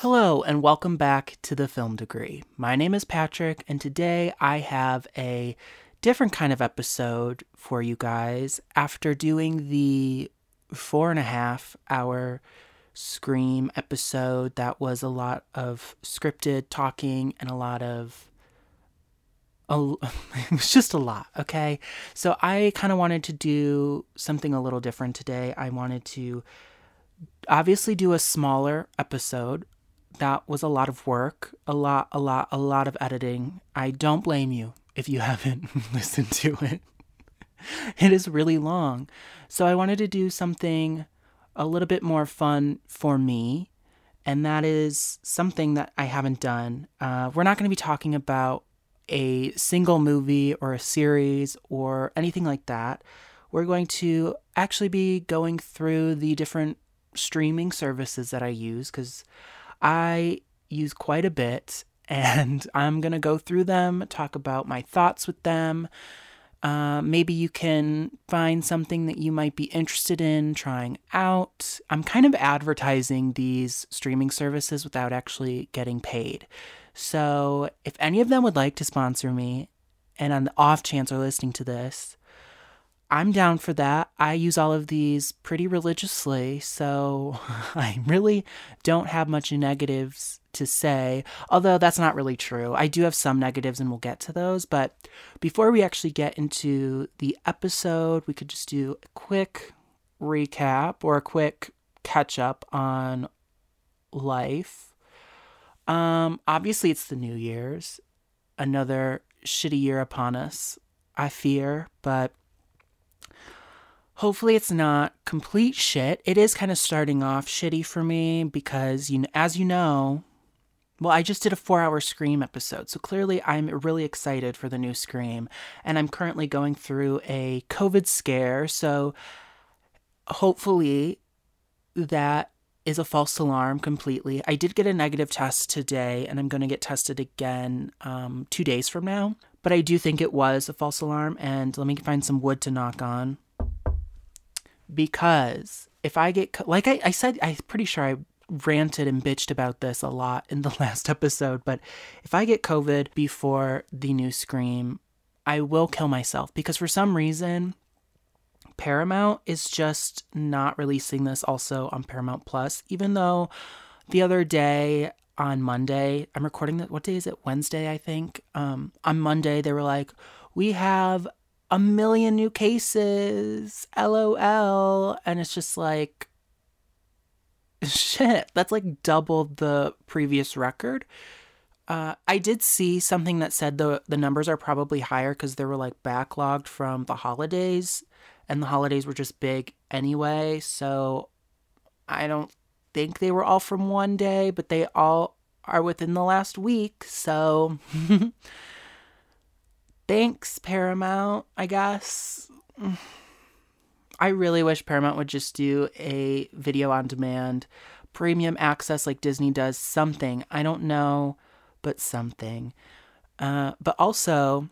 Hello, and welcome back to the Film Degree. My name is Patrick, and today I have a different kind of episode for you guys after doing the four and a half hour Scream episode that was a lot of scripted talking and a lot of. A, it was just a lot, okay? So I kind of wanted to do something a little different today. I wanted to obviously do a smaller episode that was a lot of work, a lot, a lot, a lot of editing. I don't blame you if you haven't listened to it. It is really long. So I wanted to do something a little bit more fun for me. And that is something that I haven't done. Uh, we're not going to be talking about a single movie or a series or anything like that. We're going to actually be going through the different streaming services that I use because I use quite a bit, and I'm going to go through them, talk about my thoughts with them. Uh, maybe you can find something that you might be interested in trying out. I'm kind of advertising these streaming services without actually getting paid. So, if any of them would like to sponsor me, and on the off chance are listening to this, I'm down for that. I use all of these pretty religiously, so I really don't have much negatives to say, although that's not really true. I do have some negatives and we'll get to those, but before we actually get into the episode, we could just do a quick recap or a quick catch up on life. Um obviously it's the New Year's. Another shitty year upon us, I fear, but hopefully it's not complete shit. It is kind of starting off shitty for me because you know, as you know, well, I just did a 4-hour Scream episode. So clearly I'm really excited for the new Scream and I'm currently going through a COVID scare, so hopefully that is a false alarm completely. I did get a negative test today and I'm going to get tested again um, 2 days from now, but I do think it was a false alarm and let me find some wood to knock on because if I get like I, I said, I'm pretty sure I ranted and bitched about this a lot in the last episode, but if I get COVID before the new Scream, I will kill myself because for some reason Paramount is just not releasing this also on Paramount Plus, even though the other day on Monday, I'm recording that. What day is it? Wednesday, I think. Um, on Monday, they were like, we have a million new cases. LOL. And it's just like, shit, that's like double the previous record. Uh, I did see something that said the the numbers are probably higher because they were like backlogged from the holidays, and the holidays were just big anyway. So I don't think they were all from one day, but they all are within the last week. So thanks, Paramount, I guess. I really wish Paramount would just do a video on demand, premium access like Disney does, something. I don't know, but something. Uh, but also,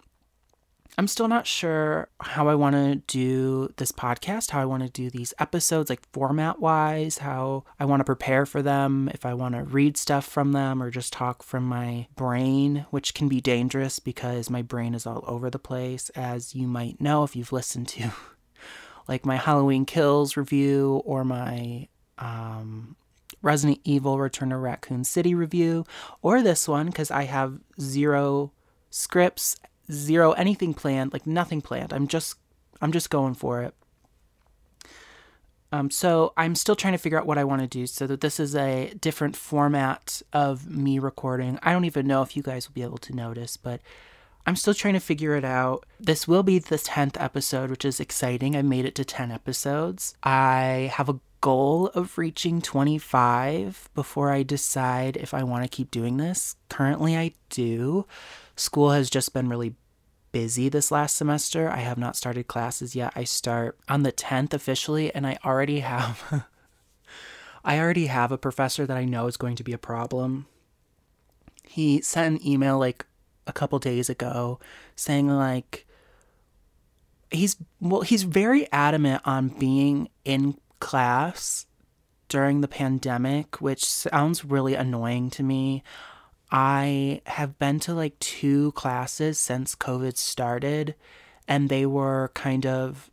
I'm still not sure how I want to do this podcast, how I want to do these episodes, like format wise, how I want to prepare for them, if I want to read stuff from them or just talk from my brain, which can be dangerous because my brain is all over the place, as you might know if you've listened to like my Halloween Kills review or my um, Resident Evil Return to Raccoon City review, or this one because I have zero scripts zero anything planned, like nothing planned. I'm just I'm just going for it. Um, so I'm still trying to figure out what I want to do so that this is a different format of me recording. I don't even know if you guys will be able to notice, but I'm still trying to figure it out. This will be the 10th episode, which is exciting. I made it to 10 episodes. I have a goal of reaching 25 before I decide if I want to keep doing this. Currently, I do. School has just been really busy this last semester. I have not started classes yet. I start on the 10th officially and I already have I already have a professor that I know is going to be a problem. He sent an email like a couple days ago saying like he's well he's very adamant on being in class during the pandemic, which sounds really annoying to me. I have been to like two classes since COVID started, and they were kind of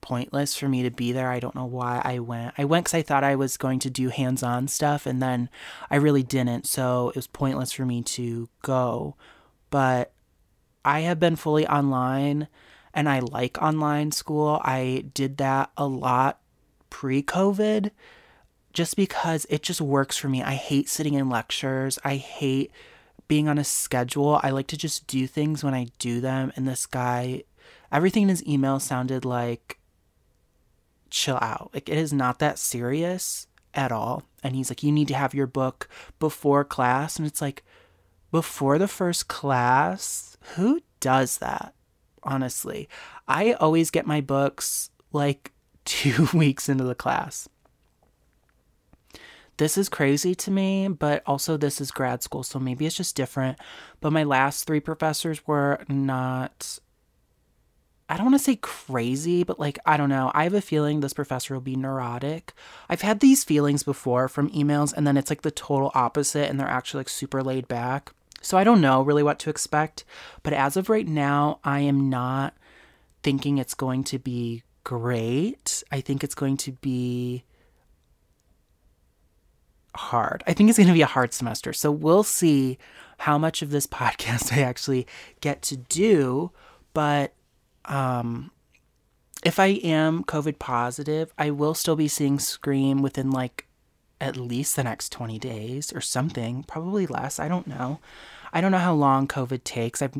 pointless for me to be there. I don't know why I went. I went because I thought I was going to do hands on stuff, and then I really didn't. So it was pointless for me to go. But I have been fully online, and I like online school. I did that a lot pre COVID just because it just works for me. I hate sitting in lectures. I hate being on a schedule. I like to just do things when I do them. And this guy, everything in his email sounded like chill out. Like it is not that serious at all. And he's like, you need to have your book before class. And it's like, before the first class? Who does that? Honestly, I always get my books like two weeks into the class this is crazy to me, but also this is grad school, so maybe it's just different. But my last three professors were not, I don't want to say crazy, but like, I don't know. I have a feeling this professor will be neurotic. I've had these feelings before from emails, and then it's like the total opposite, and they're actually like super laid back. So I don't know really what to expect. But as of right now, I am not thinking it's going to be great. I think it's going to be hard. I think it's going to be a hard semester. So we'll see how much of this podcast I actually get to do. But um, if I am COVID positive, I will still be seeing Scream within like at least the next 20 days or something, probably less. I don't know. I don't know how long COVID takes. I've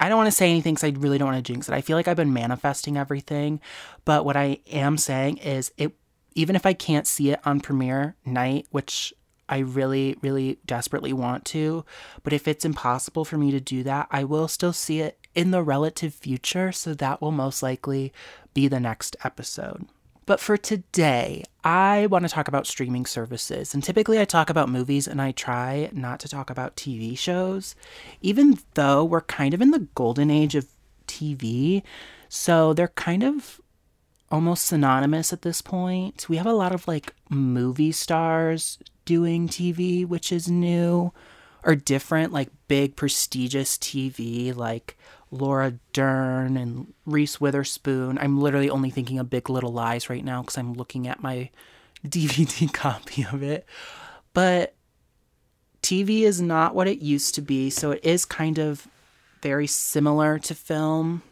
I don't want to say anything because I really don't want to jinx it. I feel like I've been manifesting everything, but what I am saying is it. Even if I can't see it on premiere night, which I really, really desperately want to. But if it's impossible for me to do that, I will still see it in the relative future. So that will most likely be the next episode. But for today, I want to talk about streaming services. And typically I talk about movies and I try not to talk about TV shows, even though we're kind of in the golden age of TV. So they're kind of almost synonymous at this point. We have a lot of like movie stars doing TV, which is new or different, like big prestigious TV, like Laura Dern and Reese Witherspoon. I'm literally only thinking of Big Little Lies right now because I'm looking at my DVD copy of it. But TV is not what it used to be, so it is kind of very similar to film.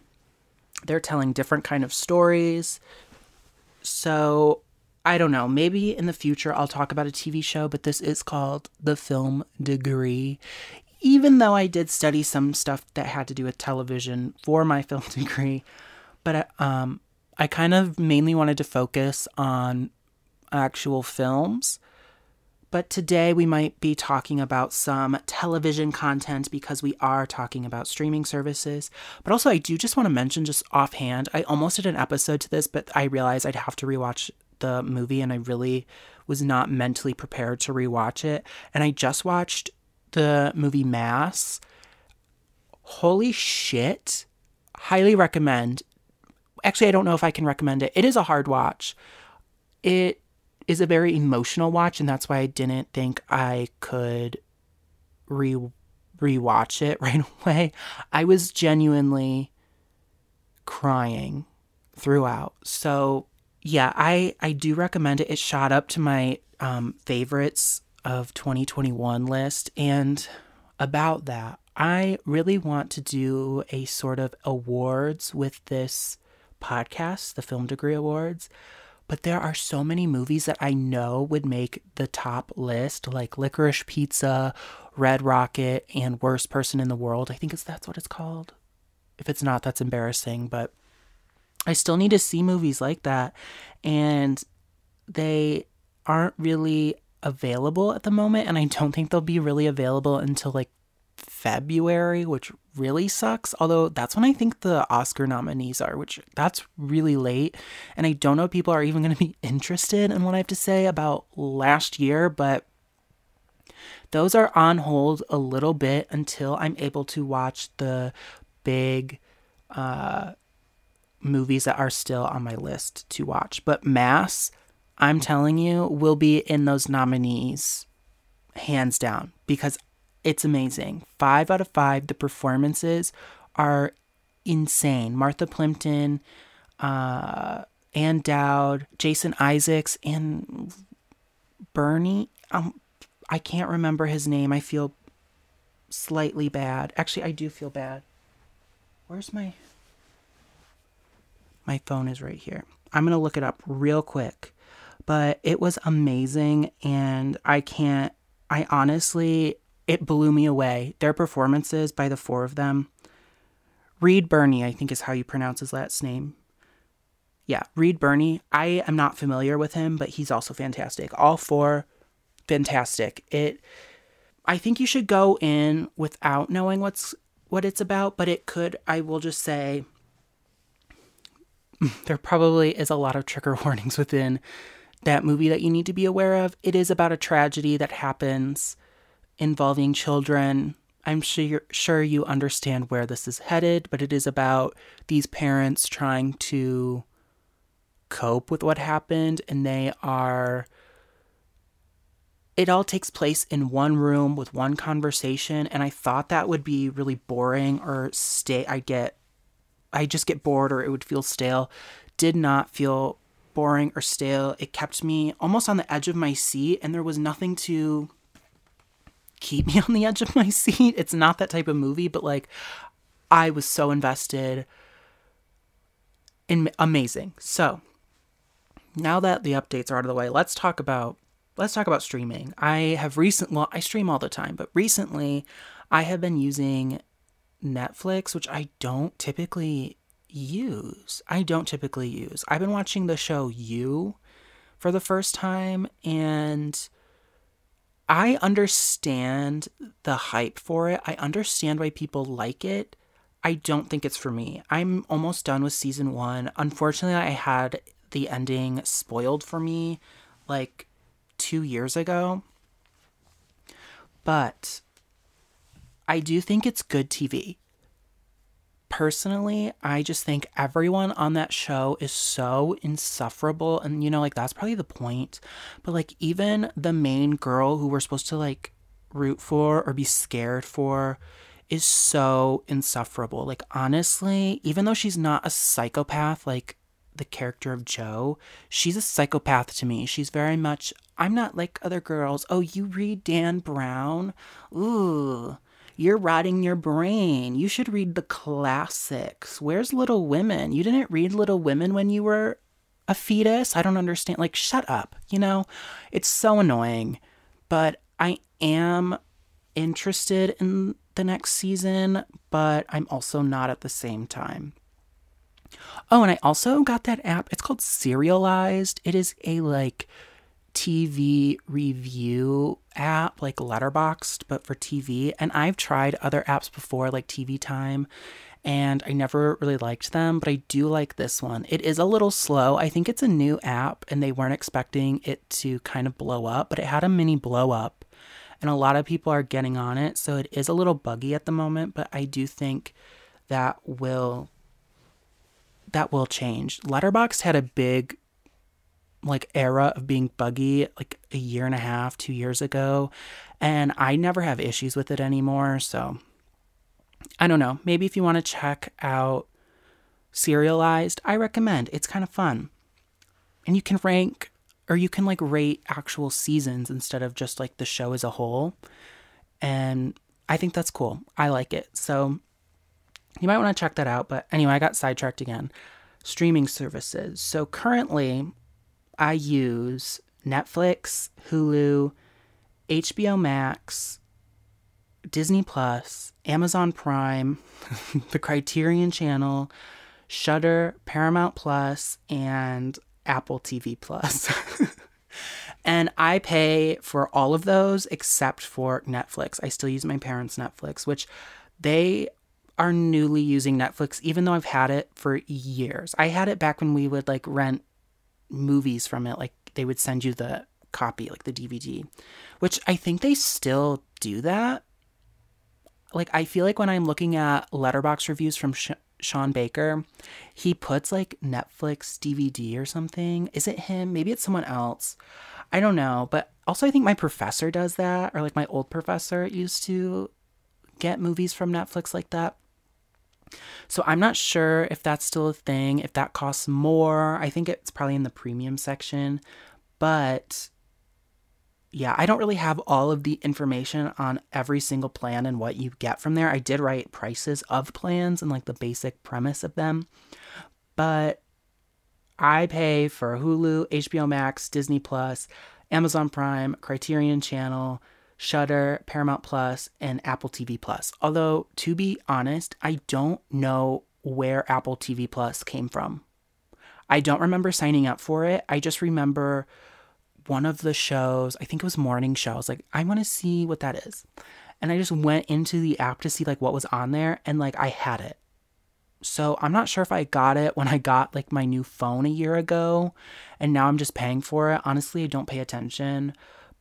They're telling different kind of stories. So I don't know. Maybe in the future I'll talk about a TV show, but this is called The Film Degree. Even though I did study some stuff that had to do with television for my film degree, but um, I kind of mainly wanted to focus on actual films. But today we might be talking about some television content because we are talking about streaming services. But also, I do just want to mention, just offhand, I almost did an episode to this, but I realized I'd have to rewatch the movie and I really was not mentally prepared to rewatch it. And I just watched the movie Mass. Holy shit. Highly recommend. Actually, I don't know if I can recommend it. It is a hard watch. It is a very emotional watch, and that's why I didn't think I could re rewatch it right away. I was genuinely crying throughout. So yeah, I I do recommend it. It shot up to my um, favorites of 2021 list, and about that, I really want to do a sort of awards with this podcast, the Film Degree Awards. But there are so many movies that I know would make the top list, like Licorice Pizza, Red Rocket, and Worst Person in the World. I think it's that's what it's called. If it's not, that's embarrassing. But I still need to see movies like that, and they aren't really available at the moment, and I don't think they'll be really available until like February, which really sucks. Although that's when I think the Oscar nominees are, which that's really late. And I don't know if people are even going to be interested in what I have to say about last year, but those are on hold a little bit until I'm able to watch the big uh, movies that are still on my list to watch. But Mass, I'm telling you, will be in those nominees, hands down, because it's amazing. Five out of five. The performances are insane. Martha Plimpton, uh, Ann Dowd, Jason Isaacs, and Birney. Um, I can't remember his name. I feel slightly bad. Actually, I do feel bad. Where's my my phone is right here. I'm going to look it up real quick. But it was amazing and I can't I honestly it blew me away. Their performances by the four of them. Reed Birney, I think is how you pronounce his last name. Yeah, Reed Birney. I am not familiar with him, but he's also fantastic. All four fantastic. It I think you should go in without knowing what's what it's about, but it could I will just say there probably is a lot of trigger warnings within that movie that you need to be aware of. It is about a tragedy that happens involving children. I'm sure sure you understand where this is headed, but it is about these parents trying to cope with what happened and they are it all takes place in one room with one conversation and I thought that would be really boring or stay I get I just get bored or it would feel stale. Did not feel boring or stale. It kept me almost on the edge of my seat, and there was nothing to keep me on the edge of my seat. It's not that type of movie, but like I was so invested. In amazing. So now that the updates are out of the way, let's talk about let's talk about streaming. I have recent well, I stream all the time, but recently I have been using Netflix, which I don't typically use. I don't typically use. I've been watching the show You for the first time and I understand the hype for it. I understand why people like it. I don't think it's for me. I'm almost done with season 1. Unfortunately, I had the ending spoiled for me like 2 years ago. But I do think it's good TV personally, I just think everyone on that show is so insufferable. And, you know, like that's probably the point. But, like, even the main girl who we're supposed to, like, root for or be scared for is so insufferable. Like, honestly, even though she's not a psychopath, like, the character of Joe, she's a psychopath to me. She's very much, I'm not like other girls. Oh, you read Dan Brown? Ooh you're rotting your brain. You should read the classics. Where's Little Women? You didn't read Little Women when you were a fetus? I don't understand. Like, shut up. You know, it's so annoying. But I am interested in the next season, but I'm also not at the same time. Oh, and I also got that app. It's called Serialized. It is a like TV review app like Letterboxd, but for TV. And I've tried other apps before, like TV Time, and I never really liked them, but I do like this one. It is a little slow. I think it's a new app, and they weren't expecting it to kind of blow up, but it had a mini blow up. And a lot of people are getting on it, so it is a little buggy at the moment, but I do think that will that will change. Letterboxd had a big like era of being buggy like a year and a half, two years ago, and I never have issues with it anymore. So I don't know. Maybe if you want to check out serialized, I recommend. It's kind of fun. And you can rank or you can like rate actual seasons instead of just like the show as a whole. And I think that's cool. I like it. So you might want to check that out. But anyway, I got sidetracked again. Streaming services. So currently, I use Netflix, Hulu, HBO Max, Disney Plus, Amazon Prime, the Criterion Channel, Shudder, Paramount Plus, and Apple TV Plus. and I pay for all of those except for Netflix. I still use my parents' Netflix, which they are newly using Netflix, even though I've had it for years. I had it back when we would like rent movies from it. Like they would send you the copy, like the DVD, which I think they still do that. Like I feel like when I'm looking at Letterboxd reviews from sh- Sean Baker. He puts like Netflix DVD or something. Is it him? Maybe it's someone else. I don't know. But also, I think my professor does that, or like my old professor used to get movies from Netflix like that. So I'm not sure if that's still a thing, if that costs more. I think it's probably in the premium section. But yeah, I don't really have all of the information on every single plan and what you get from there. I did write prices of plans and like the basic premise of them. But I pay for Hulu, HBO Max, Disney Plus, Amazon Prime, Criterion Channel, Shudder, Paramount Plus, and Apple TV Plus. Although, to be honest, I don't know where Apple TV Plus came from. I don't remember signing up for it. I just remember one of the shows, I think it was morning show. I was like, I want to see what that is. And I just went into the app to see like what was on there and like I had it. So I'm not sure if I got it when I got like my new phone a year ago and now I'm just paying for it. Honestly, I don't pay attention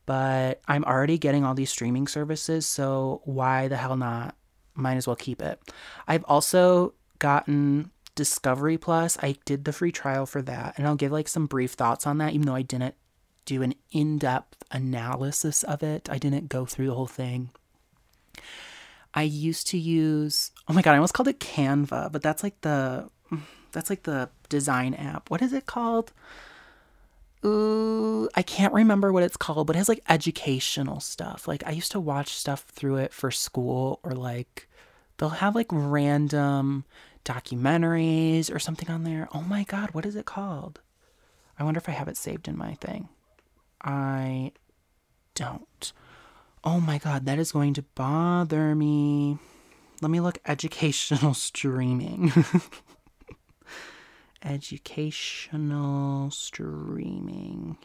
but I'm already getting all these streaming services, so why the hell not? Might as well keep it. I've also gotten Discovery Plus. I did the free trial for that, and I'll give like some brief thoughts on that, even though I didn't do an in depth analysis of it. I didn't go through the whole thing. I used to use oh my god, I almost called it Canva, but that's like the that's like the design app. What is it called? Ooh, I can't remember what it's called, but it has like educational stuff. Like I used to watch stuff through it for school, or like they'll have like random documentaries or something on there. Oh my god, what is it called? I wonder if I have it saved in my thing. I don't. Oh my god, that is going to bother me. Let me look educational streaming. educational streaming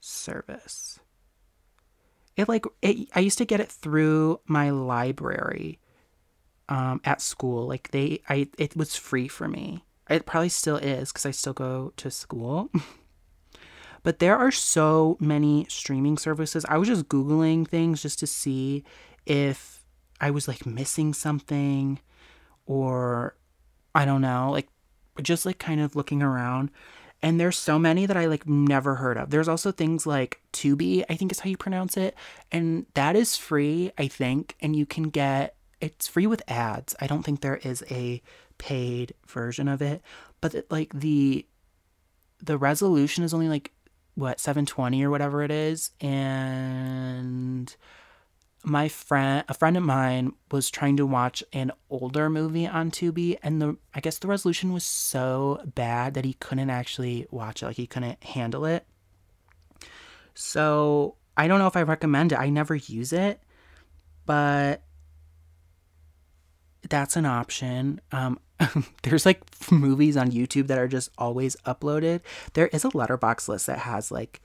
service. It like it, I used to get it through my library um, at school. Like they, I it was free for me. It probably still is because I still go to school. but there are so many streaming services. I was just googling things just to see if I was like missing something or I don't know, like just like kind of looking around and there's so many that I like never heard of. There's also things like Tubi, I think is how you pronounce it, and that is free, I think, and you can get it's free with ads. I don't think there is a paid version of it, but it, like the the resolution is only like what 720 or whatever it is and my friend a friend of mine was trying to watch an older movie on Tubi and the I guess the resolution was so bad that he couldn't actually watch it like he couldn't handle it. So, I don't know if I recommend it. I never use it, but that's an option. Um there's like movies on YouTube that are just always uploaded. There is a Letterboxd list that has like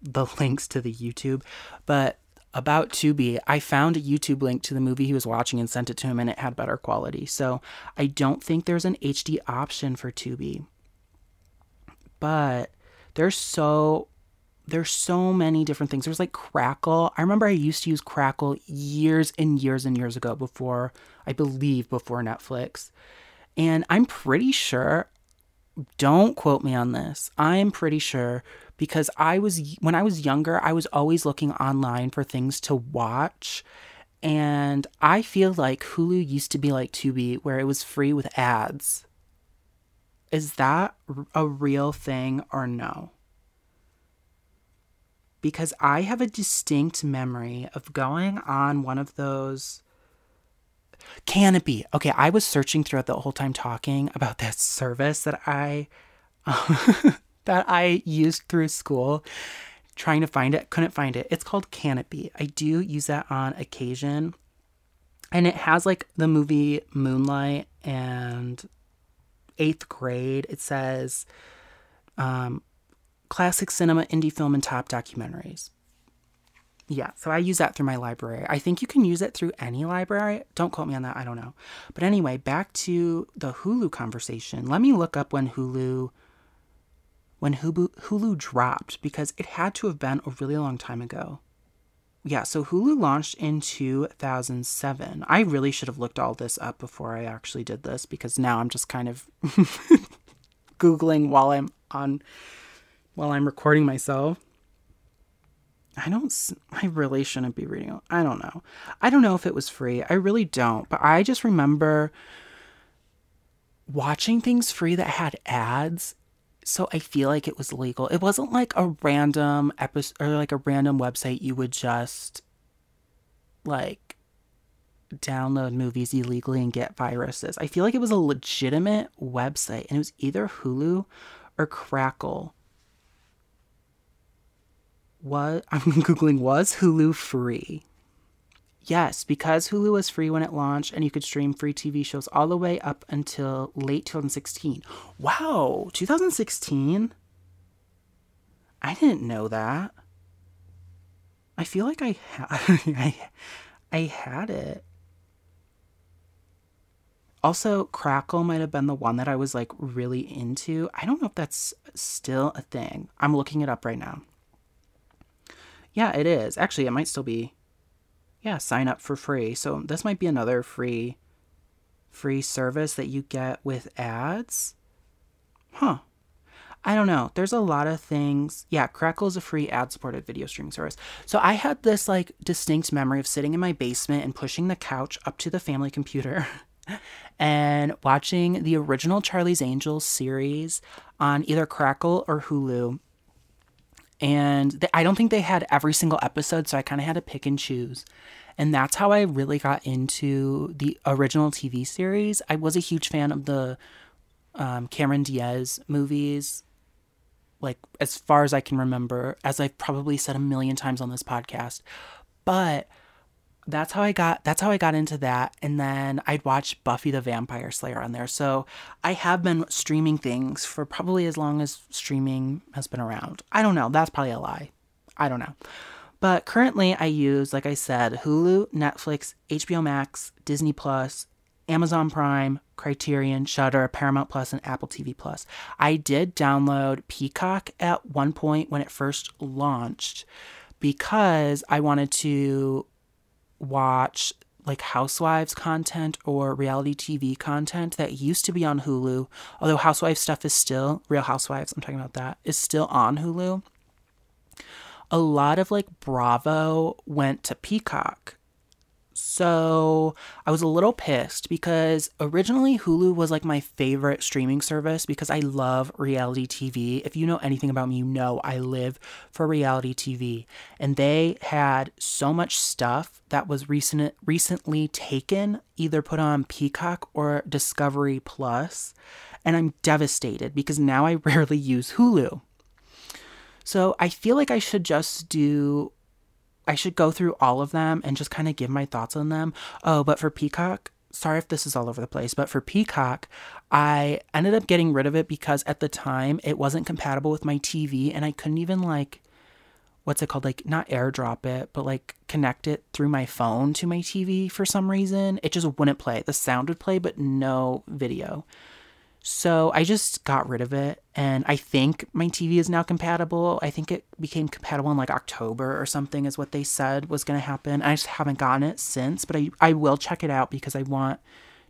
the links to the YouTube, but about Tubi, I found a YouTube link to the movie he was watching and sent it to him, and it had better quality. So I don't think there's an HD option for Tubi. But there's so there's so many different things. There's like Crackle. I remember I used to use Crackle years and years and years ago before I believe before Netflix. And I'm pretty sure don't quote me on this. I'm pretty sure because I was when I was younger, I was always looking online for things to watch. And I feel like Hulu used to be like Tubi where it was free with ads. Is that a real thing or no? Because I have a distinct memory of going on one of those Kanopy. Okay, I was searching throughout the whole time talking about that service that I that I used through school trying to find it, couldn't find it. It's called Kanopy. I do use that on occasion. And it has like the movie Moonlight and eighth grade. It says um, classic cinema, indie film, and top documentaries. Yeah, so I use that through my library. I think you can use it through any library. Don't quote me on that, I don't know. But anyway, back to the Hulu conversation. Let me look up when Hulu when Hulu, Hulu dropped because it had to have been a really long time ago. yeah, so Hulu launched in 2007. I really should have looked all this up before I actually did this because now I'm just kind of googling while I'm on while I'm recording myself. I don't I really shouldn't be reading. I don't know. I don't know if it was free. I really don't, but I just remember watching things free that had ads so I feel like it was legal. It wasn't like a random episode or like a random website you would just like download movies illegally and get viruses. I feel like it was a legitimate website and it was either Hulu or Crackle. What I'm googling was Hulu free? Yes, because Hulu was free when it launched and you could stream free TV shows all the way up until late 2016. Wow, 2016? I didn't know that. I feel like I ha- I, I had it. Also, Crackle might have been the one that I was like really into. I don't know if that's still a thing. I'm looking it up right now. Yeah, it is. Actually, it might still be yeah, sign up for free. So this might be another free free service that you get with ads. Huh. I don't know. There's a lot of things. Yeah, Crackle is a free ad supported video streaming service. So I had this like distinct memory of sitting in my basement and pushing the couch up to the family computer and watching the original Charlie's Angels series on either Crackle or Hulu. And I don't think they had every single episode, so I kind of had to pick and choose. And that's how I really got into the original TV series. I was a huge fan of the um, Cameron Diaz movies, like as far as I can remember, as I've probably said a million times on this podcast. But that's how I got that's how I got into that and then I'd watch Buffy the Vampire Slayer on there. So I have been streaming things for probably as long as streaming has been around. I don't know, that's probably a lie. I don't know. But currently I use like I said Hulu, Netflix, HBO Max, Disney Plus, Amazon Prime, Criterion, Shudder, Paramount Plus, and Apple TV Plus. I did download Peacock at one point when it first launched because I wanted to watch like housewives content or reality TV content that used to be on Hulu, although housewives stuff is still Real Housewives, I'm talking about that, is still on Hulu. A lot of like Bravo went to Peacock so I was a little pissed because originally Hulu was like my favorite streaming service because I love reality TV. If you know anything about me, you know I live for reality TV. And they had so much stuff that was recent recently taken, either put on Peacock or Discovery Plus, and I'm devastated because now I rarely use Hulu. So I feel like I should just do I should go through all of them and just kind of give my thoughts on them. Oh, but for Peacock, sorry if this is all over the place, but for Peacock, I ended up getting rid of it because at the time it wasn't compatible with my TV and I couldn't even like what's it called like not airdrop it, but like connect it through my phone to my TV for some reason. It just wouldn't play. The sound would play but no video. So I just got rid of it. And I think my TV is now compatible. I think it became compatible in like October or something, is what they said was going to happen. I just haven't gotten it since, but I, I will check it out because I want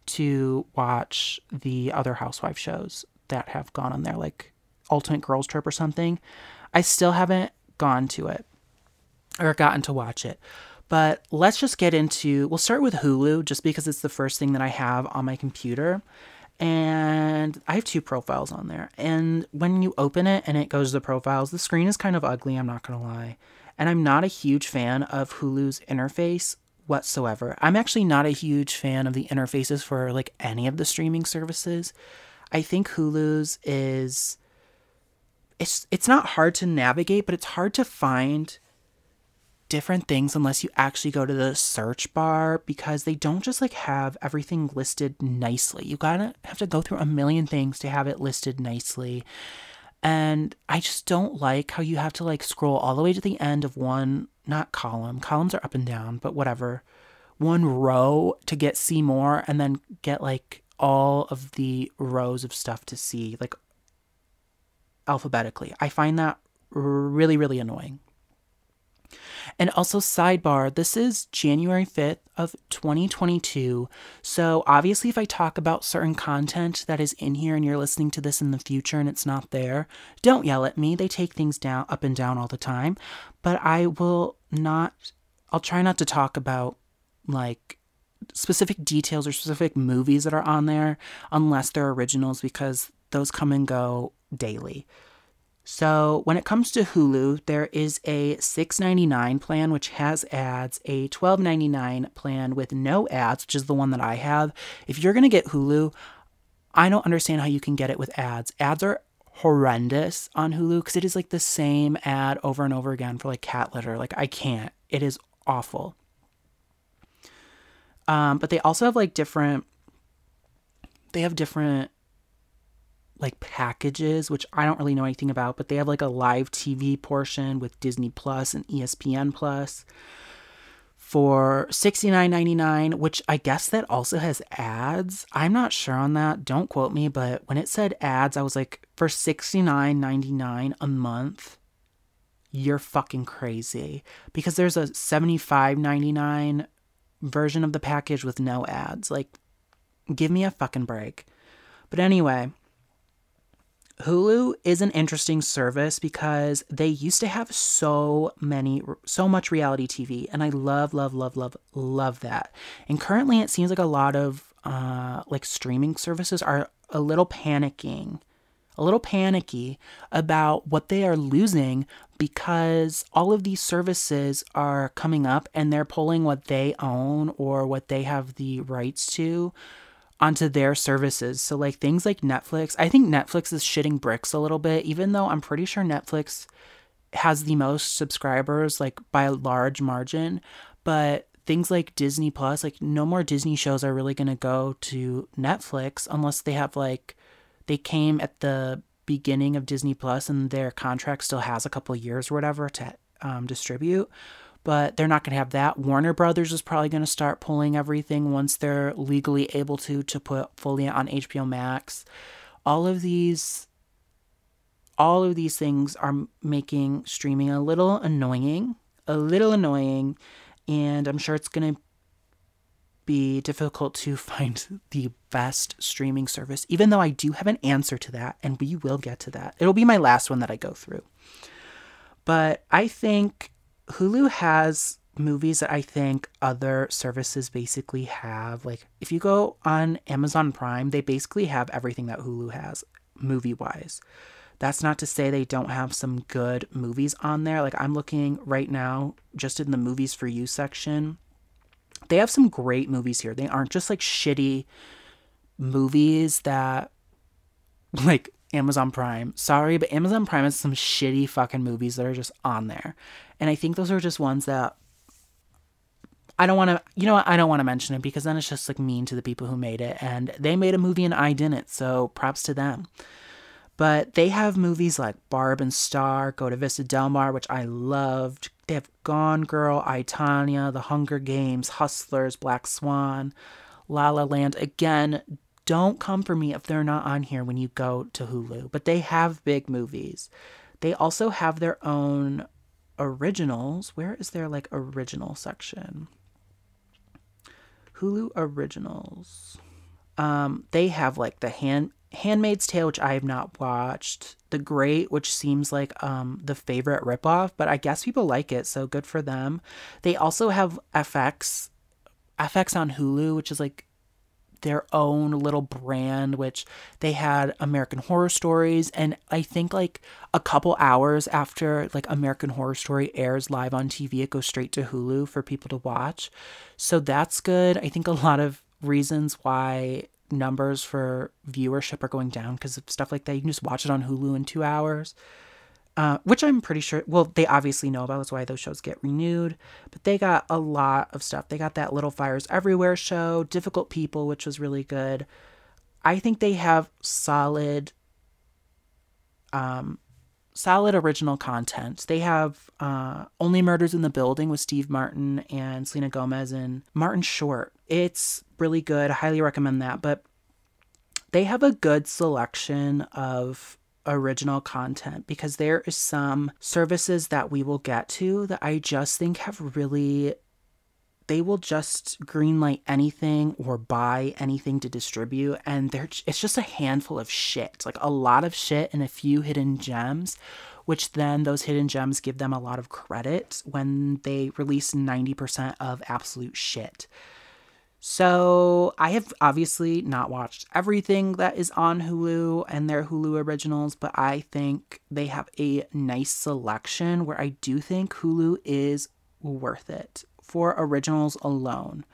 to watch the other housewife shows that have gone on there, like Ultimate Girls Trip or something. I still haven't gone to it or gotten to watch it. But let's just get into, we'll start with Hulu just because it's the first thing that I have on my computer and I have two profiles on there. And when you open it and it goes to the profiles, the screen is kind of ugly, I'm not gonna lie. And I'm not a huge fan of Hulu's interface whatsoever. I'm actually not a huge fan of the interfaces for like any of the streaming services. I think Hulu's is it's it's not hard to navigate, but it's hard to find different things unless you actually go to the search bar because they don't just like have everything listed nicely. You gotta have to go through a million things to have it listed nicely. And I just don't like how you have to like scroll all the way to the end of one, not column, columns are up and down, but whatever, one row to get see more and then get like all of the rows of stuff to see, like alphabetically. I find that really, really annoying. And also, sidebar, this is January 5th of 2022. So, obviously, if I talk about certain content that is in here and you're listening to this in the future and it's not there, don't yell at me. They take things down, up and down all the time. But I will not, I'll try not to talk about like specific details or specific movies that are on there unless they're originals because those come and go daily. So, when it comes to Hulu, there is a $6.99 plan which has ads, a $12.99 plan with no ads, which is the one that I have. If you're going to get Hulu, I don't understand how you can get it with ads. Ads are horrendous on Hulu because it is like the same ad over and over again for like cat litter. Like, I can't. It is awful. Um, but they also have like different, they have different like packages, which I don't really know anything about, but they have like a live TV portion with Disney Plus and ESPN Plus for $69.99, which I guess that also has ads. I'm not sure on that. Don't quote me, but when it said ads, I was like, for $69.99 a month, you're fucking crazy. Because there's a $75.99 version of the package with no ads. Like, give me a fucking break. But anyway, Hulu is an interesting service because they used to have so many, so much reality TV, and I love, love, love, love, love that. And currently, it seems like a lot of uh, like streaming services are a little panicking, a little panicky about what they are losing because all of these services are coming up and they're pulling what they own or what they have the rights to onto their services. So like things like Netflix, I think Netflix is shitting bricks a little bit, even though I'm pretty sure Netflix has the most subscribers, like by a large margin. But things like Disney Plus, like no more Disney shows are really gonna go to Netflix unless they have like they came at the beginning of Disney Plus and their contract still has a couple years or whatever to um, distribute but they're not going to have that. Warner Brothers is probably going to start pulling everything once they're legally able to to put fully on HBO Max. All of these all of these things are making streaming a little annoying, a little annoying, and I'm sure it's going to be difficult to find the best streaming service, even though I do have an answer to that, and we will get to that. It'll be my last one that I go through. But I think Hulu has movies that I think other services basically have. Like, if you go on Amazon Prime, they basically have everything that Hulu has, movie wise. That's not to say they don't have some good movies on there. Like, I'm looking right now just in the movies for you section. They have some great movies here. They aren't just like shitty movies that, like, Amazon Prime. Sorry, but Amazon Prime has some shitty fucking movies that are just on there. And I think those are just ones that I don't want to, you know what? I don't want to mention it because then it's just like mean to the people who made it. And they made a movie and I didn't. So props to them. But they have movies like Barb and Star, Go to Vista Del Mar, which I loved. They have Gone Girl, I, Tonya, The Hunger Games, Hustlers, Black Swan, La La Land. Again, don't come for me if they're not on here when you go to Hulu. But they have big movies. They also have their own originals. Where is their like original section? Hulu originals. Um, they have like the hand Handmaid's Tale, which I have not watched. The Great, which seems like um the favorite ripoff, but I guess people like it, so good for them. They also have FX, FX on Hulu, which is like their own little brand, which they had American Horror Stories. And I think like a couple hours after like American Horror Story airs live on TV, it goes straight to Hulu for people to watch. So that's good. I think a lot of reasons why numbers for viewership are going down because of stuff like that. You can just watch it on Hulu in two hours uh, which I'm pretty sure, well, they obviously know about. That's why those shows get renewed. But they got a lot of stuff. They got that Little Fires Everywhere show, Difficult People, which was really good. I think they have solid, um, solid original content. They have uh, Only Murders in the Building with Steve Martin and Selena Gomez and Martin Short. It's really good. I highly recommend that. But they have a good selection of original content because there is some services that we will get to that I just think have really they will just greenlight anything or buy anything to distribute. And they're it's just a handful of shit like a lot of shit and a few hidden gems which then those hidden gems give them a lot of credit when they release 90% of absolute shit so I have obviously not watched everything that is on Hulu and their Hulu originals, but I think they have a nice selection where I do think Hulu is worth it for originals alone.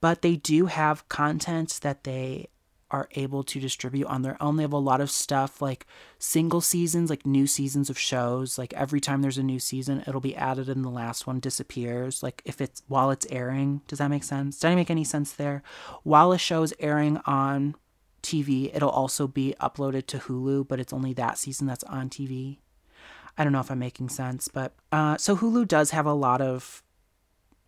But they do have content that they are able to distribute on their own. They have a lot of stuff like single seasons, like new seasons of shows. Like every time there's a new season, it'll be added and the last one disappears. Like if it's while it's airing. Does that make sense? Does that make any sense there? While a show is airing on TV, it'll also be uploaded to Hulu, but it's only that season that's on TV. I don't know if I'm making sense, but uh, so Hulu does have a lot of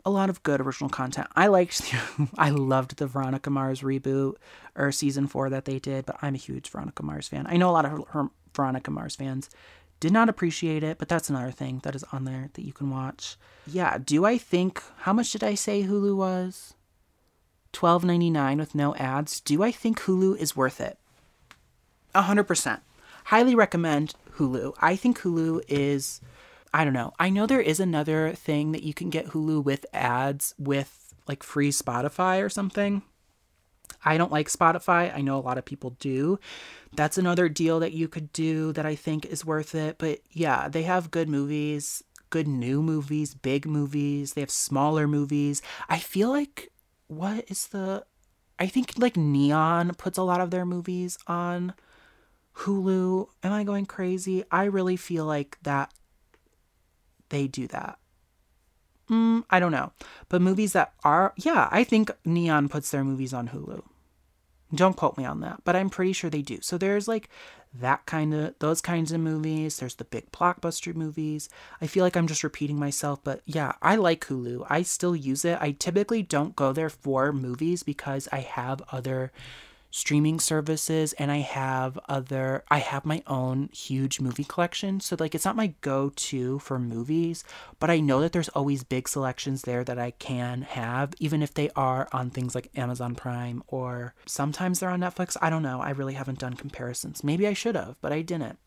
a lot of good original content. I liked, I loved the Veronica Mars reboot or season four that they did, but I'm a huge Veronica Mars fan. I know a lot of her, her Veronica Mars fans did not appreciate it, but that's another thing that is on there that you can watch. Yeah, do I think how much did I say Hulu was? Twelve ninety nine with no ads. Do I think Hulu is worth it? hundred percent. Highly recommend Hulu. I think Hulu is I don't know. I know there is another thing that you can get Hulu with ads with like free Spotify or something. I don't like Spotify. I know a lot of people do. That's another deal that you could do that I think is worth it. But yeah, they have good movies, good new movies, big movies. They have smaller movies. I feel like what is the I think like Neon puts a lot of their movies on Hulu. Am I going crazy? I really feel like that they do that. Mm, I don't know. But movies that are, yeah, I think Neon puts their movies on Hulu. Don't quote me on that, but I'm pretty sure they do. So there's like that kind of, those kinds of movies. There's the big blockbuster movies. I feel like I'm just repeating myself, but yeah, I like Hulu. I still use it. I typically don't go there for movies because I have other streaming services and I have other I have my own huge movie collection. So like it's not my go-to for movies, but I know that there's always big selections there that I can have even if they are on things like Amazon Prime or sometimes they're on Netflix. I don't know. I really haven't done comparisons. Maybe I should have, but I didn't.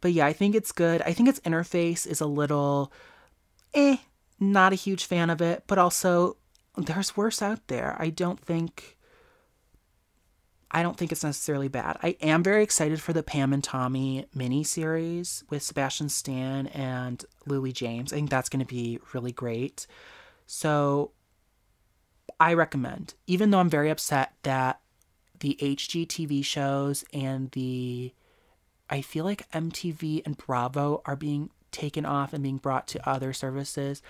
But yeah, I think it's good. I think its interface is a little eh, not a huge fan of it, but also there's worse out there. I don't think I don't think it's necessarily bad. I am very excited for the Pam and Tommy mini series with Sebastian Stan and Lily James. I think that's going to be really great. So I recommend, even though I'm very upset that the HGTV shows and the I feel like MTV and Bravo are being taken off and being brought to other services.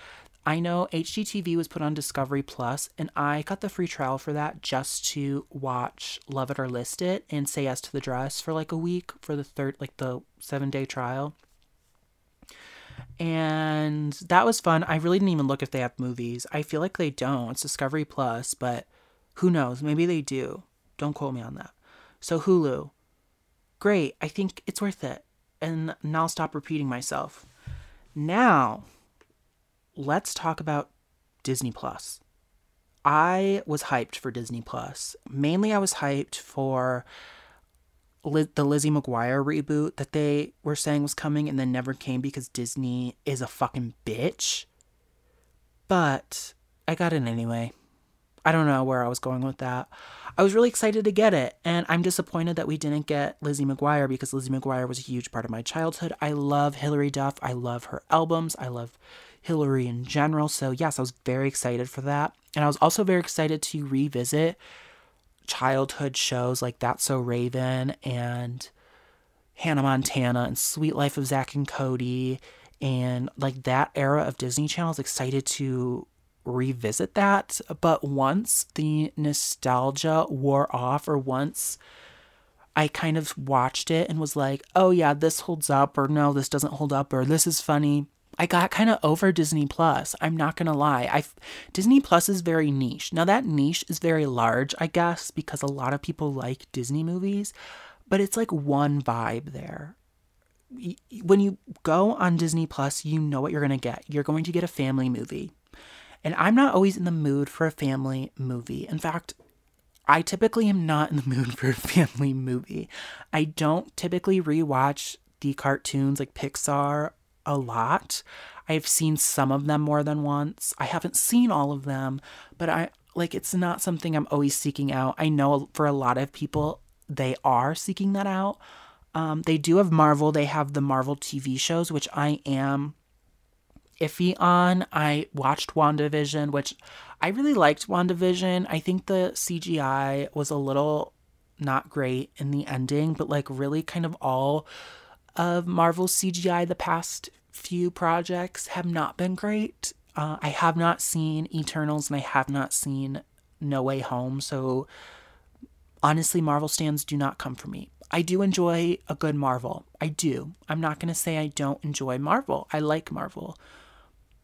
I know HGTV was put on Discovery Plus, and I got the free trial for that just to watch Love It or List It and say yes to the dress for like a week for the third, like the seven day trial. And that was fun. I really didn't even look if they have movies. I feel like they don't. It's Discovery Plus, but who knows? Maybe they do. Don't quote me on that. So, Hulu, great. I think it's worth it. And now I'll stop repeating myself. Now, let's talk about Disney Plus. I was hyped for Disney Plus. Mainly, I was hyped for Liz- the Lizzie McGuire reboot that they were saying was coming and then never came because Disney is a fucking bitch. But I got it anyway. I don't know where I was going with that. I was really excited to get it, and I'm disappointed that we didn't get Lizzie McGuire because Lizzie McGuire was a huge part of my childhood. I love Hilary Duff. I love her albums. I love Hilary in general. So, yes, I was very excited for that. And I was also very excited to revisit childhood shows like That's So Raven and Hannah Montana and Sweet Life of Zack and Cody and like that era of Disney Channel. I was excited to revisit that. But once the nostalgia wore off, or once I kind of watched it and was like, oh yeah, this holds up, or no, this doesn't hold up, or this is funny. I got kind of over Disney Plus. I'm not going to lie. I Disney Plus is very niche. Now that niche is very large, I guess, because a lot of people like Disney movies, but it's like one vibe there. When you go on Disney Plus, you know what you're going to get. You're going to get a family movie. And I'm not always in the mood for a family movie. In fact, I typically am not in the mood for a family movie. I don't typically rewatch the cartoons like Pixar a lot. I've seen some of them more than once. I haven't seen all of them, but I like it's not something I'm always seeking out. I know for a lot of people they are seeking that out. Um, they do have Marvel. They have the Marvel TV shows, which I am iffy on. I watched WandaVision, which I really liked WandaVision. I think the CGI was a little not great in the ending, but like really kind of all of Marvel CGI the past few projects have not been great. Uh, I have not seen Eternals and I have not seen No Way Home, so honestly, Marvel stands do not come for me. I do enjoy a good Marvel. I do. I'm not going to say I don't enjoy Marvel. I like Marvel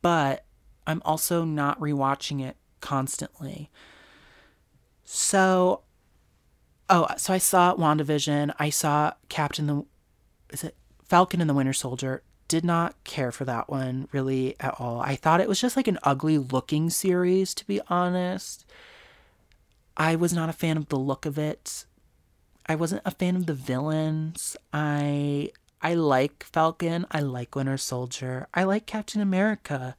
but I'm also not rewatching it constantly. So, oh, so I saw WandaVision. I saw Captain the, is it Falcon and the Winter Soldier? Did not care for that one really at all. I thought it was just like an ugly looking series, to be honest. I was not a fan of the look of it. I wasn't a fan of the villains. I I like Falcon. I like Winter Soldier. I like Captain America.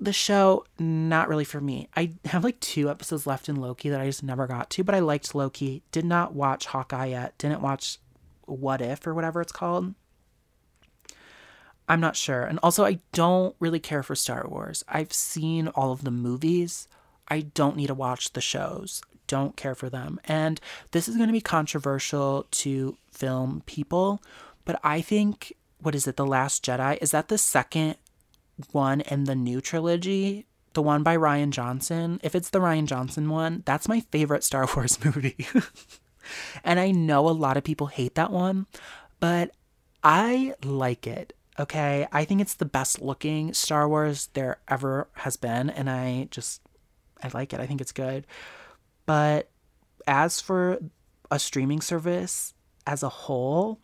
The show, not really for me. I have like two episodes left in Loki that I just never got to, but I liked Loki. Did not watch Hawkeye yet. Didn't watch What If or whatever it's called. I'm not sure. And also, I don't really care for Star Wars. I've seen all of the movies. I don't need to watch the shows. Don't care for them. And this is going to be controversial to film people but I think, what is it, The Last Jedi? Is that the second one in the new trilogy? The one by Rian Johnson? If it's the Rian Johnson one, that's my favorite Star Wars movie. and I know a lot of people hate that one, but I like it. Okay. I think it's the best looking Star Wars there ever has been. And I just, I like it. I think it's good. But as for a streaming service as a whole,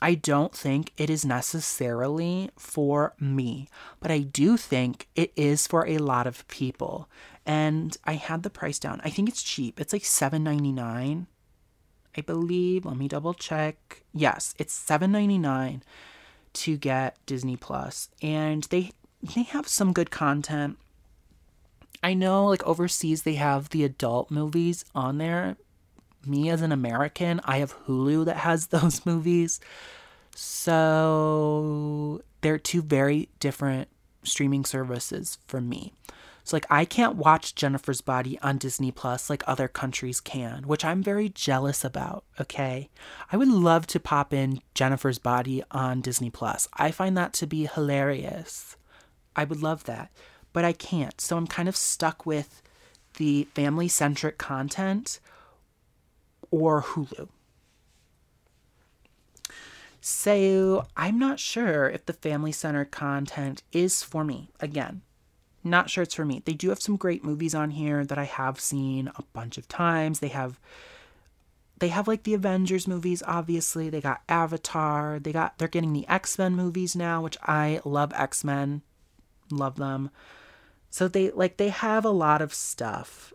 I don't think it is necessarily for me, but I do think it is for a lot of people. And I had the price down. I think it's cheap. It's like $7.99. I believe. Let me double check. Yes, it's $7.99 to get Disney And they they have some good content. I know like overseas they have the adult movies on there, me as an American, I have Hulu that has those movies. So they're two very different streaming services for me. So like I can't watch Jennifer's Body on Disney Plus like other countries can, which I'm very jealous about, okay? I would love to pop in Jennifer's Body on Disney Plus. I find that to be hilarious. I would love that, but I can't. So I'm kind of stuck with the family-centric content or Hulu. So I'm not sure if the family centered content is for me. Again, not it's for me. They do have some great movies on here that I have seen a bunch of times. They have they have like the Avengers movies obviously. They got Avatar. They got they're getting the X-Men movies now, which I love X-Men. Love them. So they like they have a lot of stuff.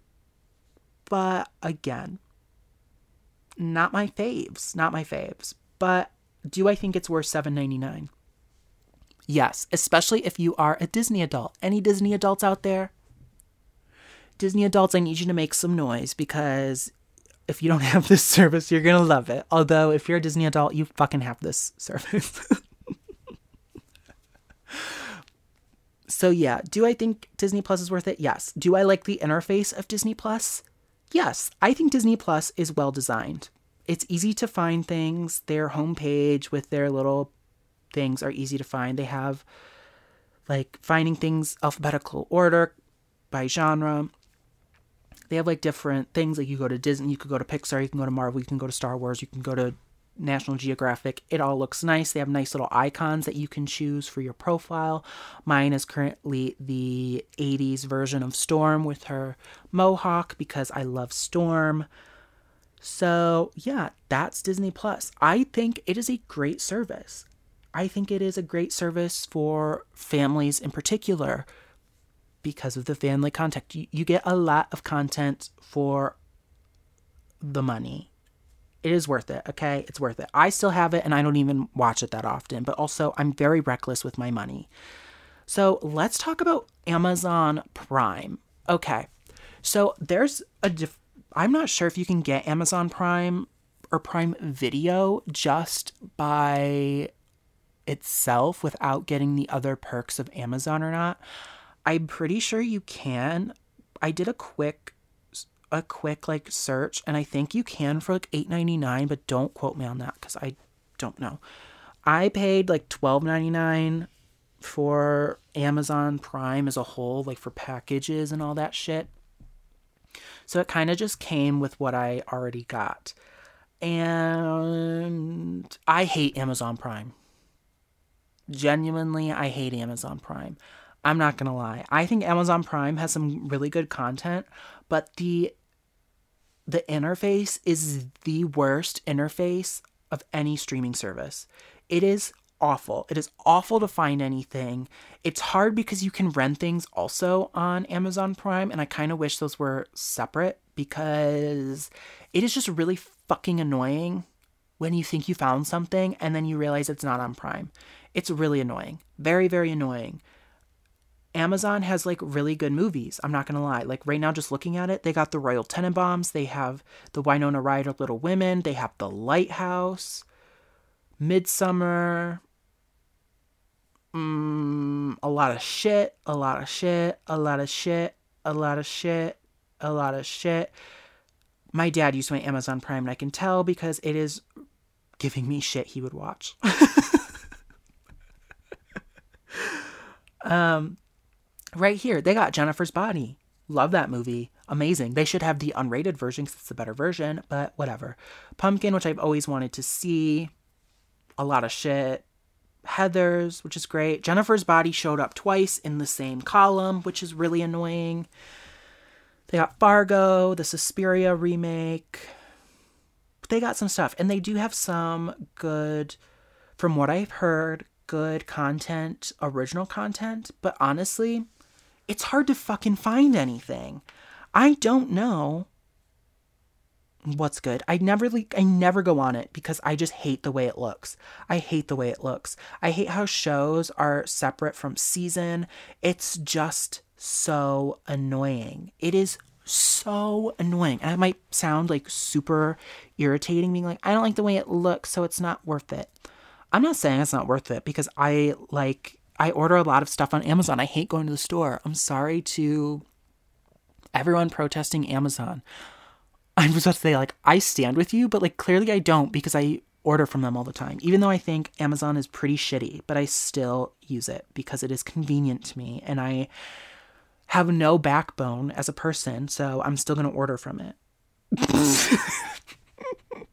But again, not my faves, not my faves. But do I think it's worth $7.99? Yes, especially if you are a Disney adult. Any Disney adults out there? Disney adults, I need you to make some noise because if you don't have this service, you're going to love it. Although, if you're a Disney adult, you fucking have this service. so, yeah, do I think Disney Plus is worth it? Yes. Do I like the interface of Disney Plus? Yes, I think Disney Plus is well designed. It's easy to find things. Their homepage with their little things are easy to find. They have like finding things alphabetical order by genre. They have like different things. Like you go to Disney, you could go to Pixar, you can go to Marvel, you can go to Star Wars, you can go to National Geographic. It all looks nice. They have nice little icons that you can choose for your profile. Mine is currently the 80s version of Storm with her mohawk because I love Storm. So, yeah, that's Disney Plus. I think it is a great service. I think it is a great service for families in particular because of the family content. You, you get a lot of content for the money. It is worth it, okay? It's worth it. I still have it and I don't even watch it that often, but also I'm very reckless with my money. So let's talk about Amazon Prime. Okay. So there's a diff- I'm not sure if you can get Amazon Prime or Prime Video just by itself without getting the other perks of Amazon or not. I'm pretty sure you can. I did a quick a quick like search and I think you can for like 8.99 but don't quote me on that cuz I don't know. I paid like 12.99 for Amazon Prime as a whole like for packages and all that shit. So it kind of just came with what I already got. And I hate Amazon Prime. Genuinely, I hate Amazon Prime. I'm not going to lie. I think Amazon Prime has some really good content, but the the interface is the worst interface of any streaming service. It is awful. It is awful to find anything. It's hard because you can rent things also on Amazon Prime, and I kind of wish those were separate because it is just really fucking annoying when you think you found something and then you realize it's not on Prime. It's really annoying. Very, very annoying. Amazon has like really good movies. I'm not gonna lie. Like right now, just looking at it, they got the Royal Tenenbaums, they have the Winona Ryder Little Women, they have the Lighthouse, Midsummer. mm, a lot of shit, a lot of shit, a lot of shit, a lot of shit, a lot of shit. My dad used my Amazon Prime, and I can tell because it is giving me shit he would watch. um, right here, they got Jennifer's Body. Love that movie. Amazing. They should have the unrated version because it's the better version, but whatever. Pumpkin, which I've always wanted to see. A lot of shit. Heathers, which is great. Jennifer's Body showed up twice in the same column, which is really annoying. They got Fargo, the Suspiria remake. They got some stuff, and they do have some good, from what I've heard, good content, original content. But honestly, it's hard to fucking find anything. I don't know what's good. I never I never go on it because I just hate the way it looks. I hate the way it looks. I hate how shows are separate from season. It's just so annoying. It is so annoying. And it might sound like super irritating, being like, I don't like the way it looks, so it's not worth it. I'm not saying it's not worth it because I like, I order a lot of stuff on Amazon. I hate going to the store. I'm sorry to everyone protesting Amazon. I was about to say, like, I stand with you, but like, clearly I don't because I order from them all the time. Even though I think Amazon is pretty shitty, but I still use it because it is convenient to me and I have no backbone as a person, so I'm still going to order from it.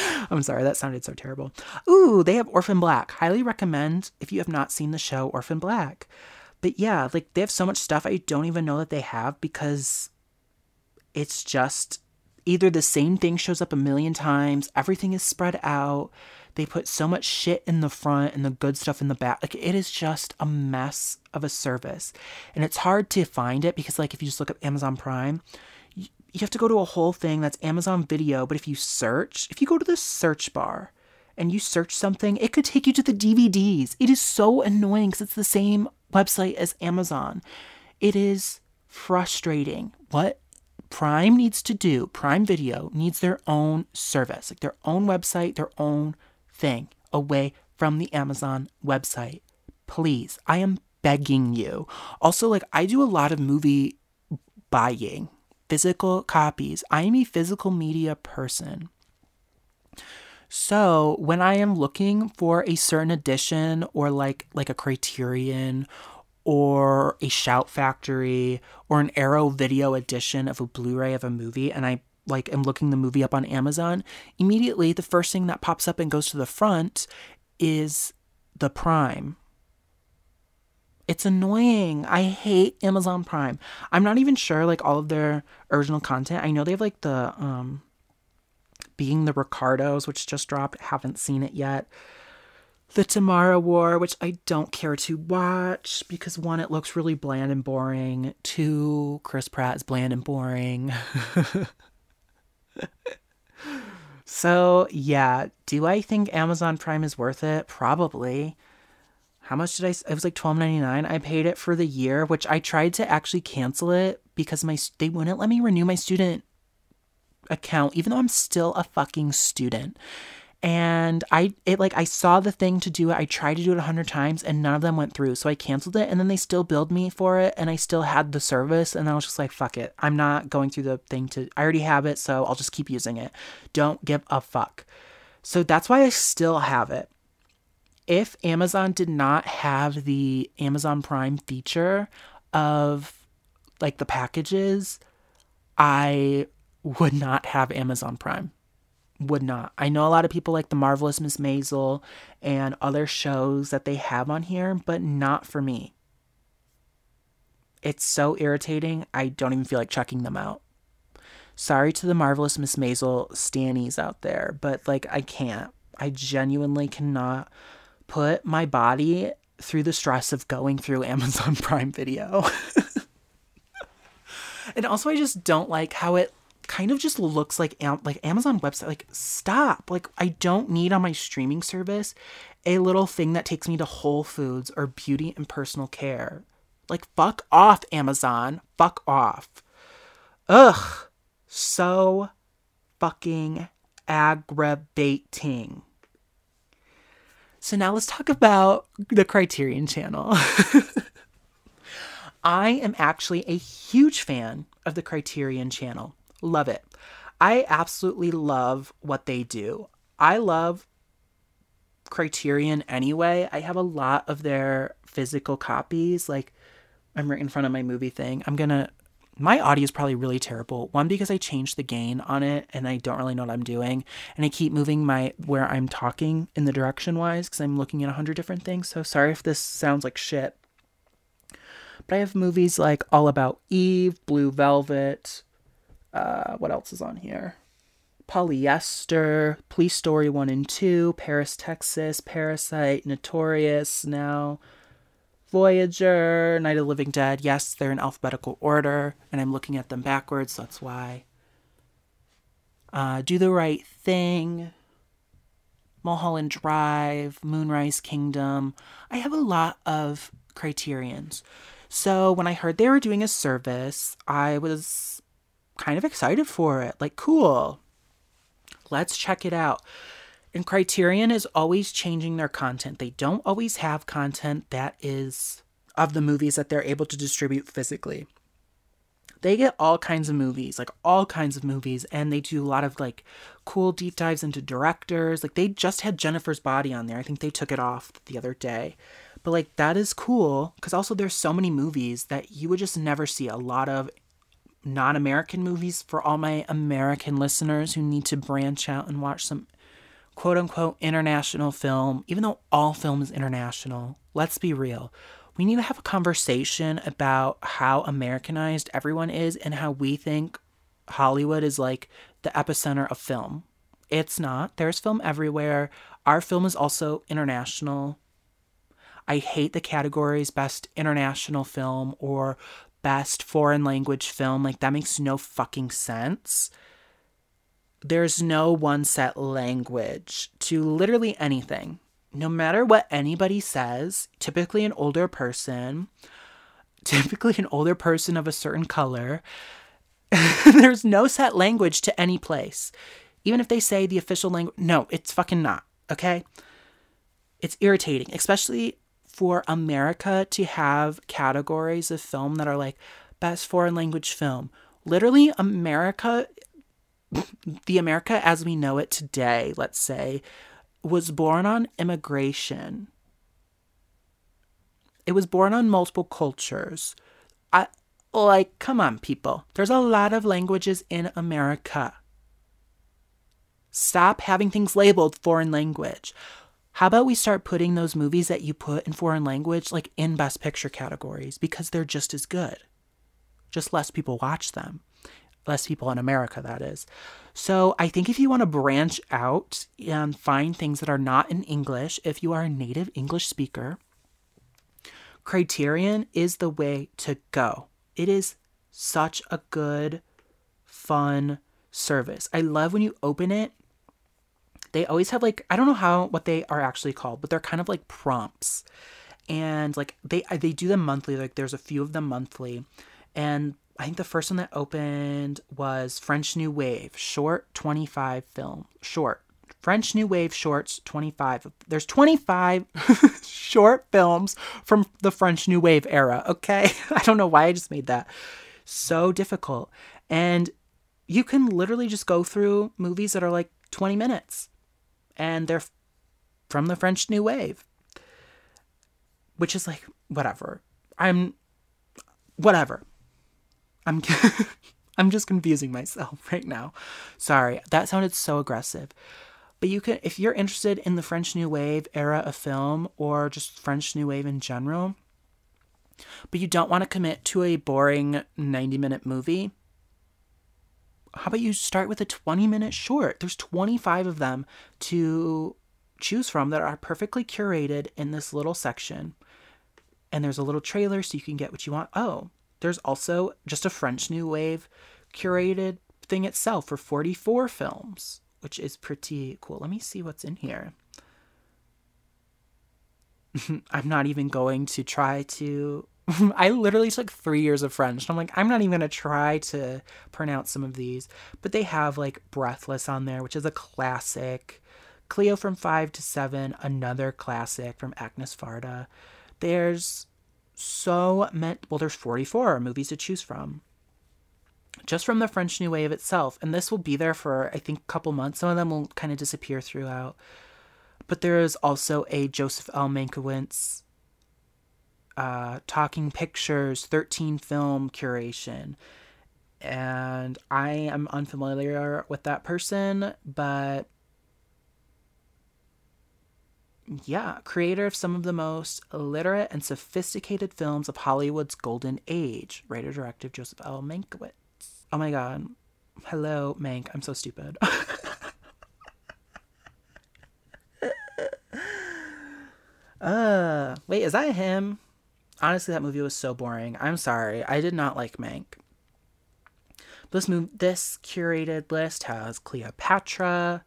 I'm sorry, that sounded so terrible. Ooh, they have Orphan Black. Highly recommend if you have not seen the show Orphan Black. But yeah, like they have so much stuff I don't even know that they have because it's just either the same thing shows up a million times, everything is spread out, they put so much shit in the front and the good stuff in the back. Like it is just a mess of a service. And it's hard to find it because like if you just look up Amazon Prime, you, have to go to a whole thing that's Amazon Video, but if you search, if you go to the search bar and you search something, it could take you to the DVDs. It is so annoying cuz it's the same website as Amazon. It is frustrating. What Prime needs to do, Prime Video needs their own service, like their own website, their own thing away from the Amazon website. Please, I am begging you. Also, like, I do a lot of movie buying, physical copies. I am a physical media person. So, when I am looking for a certain edition or like like a criterion or a shout factory or an arrow video edition of a blu-ray of a movie and i like am looking the movie up on Amazon, immediately the first thing that pops up and goes to the front is the Prime. It's annoying. I hate Amazon Prime. I'm not even sure like all of their original content. I know they have like the um Being the Ricardos, which just dropped. Haven't seen it yet. The Tomorrow War, which I don't care to watch because one, it looks really bland and boring. Two, Chris Pratt is bland and boring. so, yeah, do I think Amazon Prime is worth it? Probably. How much did I? It was like twelve ninety nine. I paid it for the year, which I tried to actually cancel it because my they wouldn't let me renew my student account, even though I'm still a fucking student and I it like I saw the thing to do it. I tried to do it a hundred times and none of them went through. So I canceled it and then they still billed me for it and I still had the service and I was just like, fuck it. I'm not going through the thing to I already have it, so I'll just keep using it. Don't give a fuck. So that's why I still have it. If Amazon did not have the Amazon Prime feature of like the packages, I would not have Amazon Prime would not. I know a lot of people like The Marvelous Miss Maisel and other shows that they have on here, but not for me. It's so irritating, I don't even feel like checking them out. Sorry to the Marvelous Miss Maisel stannies out there, but like I can't. I genuinely cannot put my body through the stress of going through Amazon Prime Video. and also I just don't like how it kind of just looks like like Amazon website. Like stop. Like I don't need on my streaming service a little thing that takes me to Whole Foods or beauty and personal care. Like fuck off Amazon. Fuck off. Ugh. So fucking aggravating. So now let's talk about the Criterion channel. I am actually a huge fan of the Criterion channel. Love it. I absolutely love what they do. I love Criterion anyway. I have a lot of their physical copies. Like, I'm right in front of my movie thing. I'm gonna. My audio is probably really terrible. One, because I changed the gain on it and I don't really know what I'm doing. And I keep moving my where I'm talking in the direction wise because I'm looking at a hundred different things. So sorry if this sounds like shit. But I have movies like All About Eve, Blue Velvet, uh, what else is on here? Polyester, Police Story 1 and 2, Paris, Texas, Parasite, Notorious, now Voyager, Night of the Living Dead. Yes, they're in alphabetical order, and I'm looking at them backwards, so that's why. Uh, Do the Right Thing, Mulholland Drive, Moonrise Kingdom. I have a lot of criterions. So when I heard they were doing a service, I was kind of excited for it. Like, cool. Let's check it out. And Criterion is always changing their content. They don't always have content that is of the movies that they're able to distribute physically. They get all kinds of movies, like all kinds of movies, and they do a lot of like cool deep dives into directors. Like they just had Jennifer's Body on there. I think they took it off the other day. But like that is cool because also there's so many movies that you would just never see a lot of non American movies for all my American listeners who need to branch out and watch some quote unquote international film, even though all film is international. Let's be real. We need to have a conversation about how Americanized everyone is and how we think Hollywood is like the epicenter of film. It's not. There's film everywhere. Our film is also international. I hate the categories best international film or best foreign language film. Like, that makes no fucking sense. There's no one set language to literally anything. No matter what anybody says, typically an older person, typically an older person of a certain color, there's no set language to any place. Even if they say the official language, no, it's fucking not, okay? It's irritating, especially for America to have categories of film that are like best foreign language film. Literally, America, the America as we know it today, let's say, was born on immigration. It was born on multiple cultures. I like, come on, people. There's a lot of languages in America. Stop having things labeled foreign language. How about we start putting those movies that you put in foreign language like in best picture categories because they're just as good. Just less people watch them. Less people in America, that is. So I think if you want to branch out and find things that are not in English, if you are a native English speaker, Criterion is the way to go. It is such a good, fun service. I love when you open it. They always have like I don't know how what they are actually called, but they're kind of like prompts. And like they they do them monthly. Like there's a few of them monthly. And I think the first one that opened was French New Wave, short 25 film, short. French New Wave shorts 25. There's 25 short films from the French New Wave era, okay? I don't know why I just made that so difficult. And you can literally just go through movies that are like 20 minutes and they're from the French New Wave, which is like, whatever. I'm, whatever. I'm I'm just confusing myself right now. Sorry, that sounded so aggressive. But you can if you're interested in the French New Wave era of film or just French New Wave in general, but you don't want to commit to a boring 90-minute movie, how about you start with a 20-minute short? There's 25 of them to choose from that are perfectly curated in this little section. And there's a little trailer so you can get what you want. Oh, there's also just a French New Wave curated thing itself for 44 films, which is pretty cool. Let me see what's in here. I'm not even going to try to. I literally took three years of French. I'm like, I'm not even going to try to pronounce some of these. But they have like Breathless on there, which is a classic. Cleo from 5 to 7, another classic from Agnes Varda. There's so meant well there's 44 movies to choose from. Just from the french new wave itself and this will be there for i think a couple months. Some of them will kind of disappear throughout. But there is also a joseph l. Mankiewicz uh, talking pictures 13 film curation. And i am unfamiliar with that person but yeah, creator of some of the most literate and sophisticated films of Hollywood's golden age, writer director Joseph L. Mankiewicz. Oh my god. Hello, Mank. I'm so stupid. uh, wait, is that him? Honestly, that movie was so boring. I'm sorry. I did not like Mank. This move, this curated list has Cleopatra,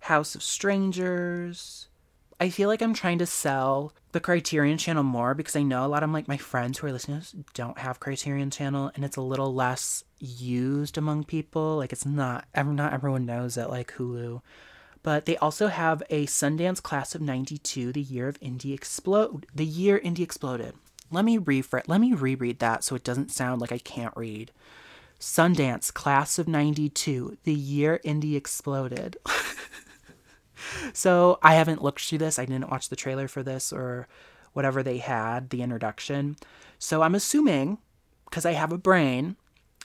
House of Strangers, I feel like I'm trying to sell the Criterion channel more because I know a lot of like my friends who are listeners don't have Criterion channel and it's a little less used among people. Like it's not not everyone knows that like Hulu. But they also have a Sundance class of 92, the year of indie explode the year indie exploded. Let me rephrase let me reread that so it doesn't sound like I can't read. Sundance class of 92, the year indie exploded. so I haven't looked through this. I didn't watch the trailer for this or whatever they had, the introduction. So I'm assuming, because I have a brain,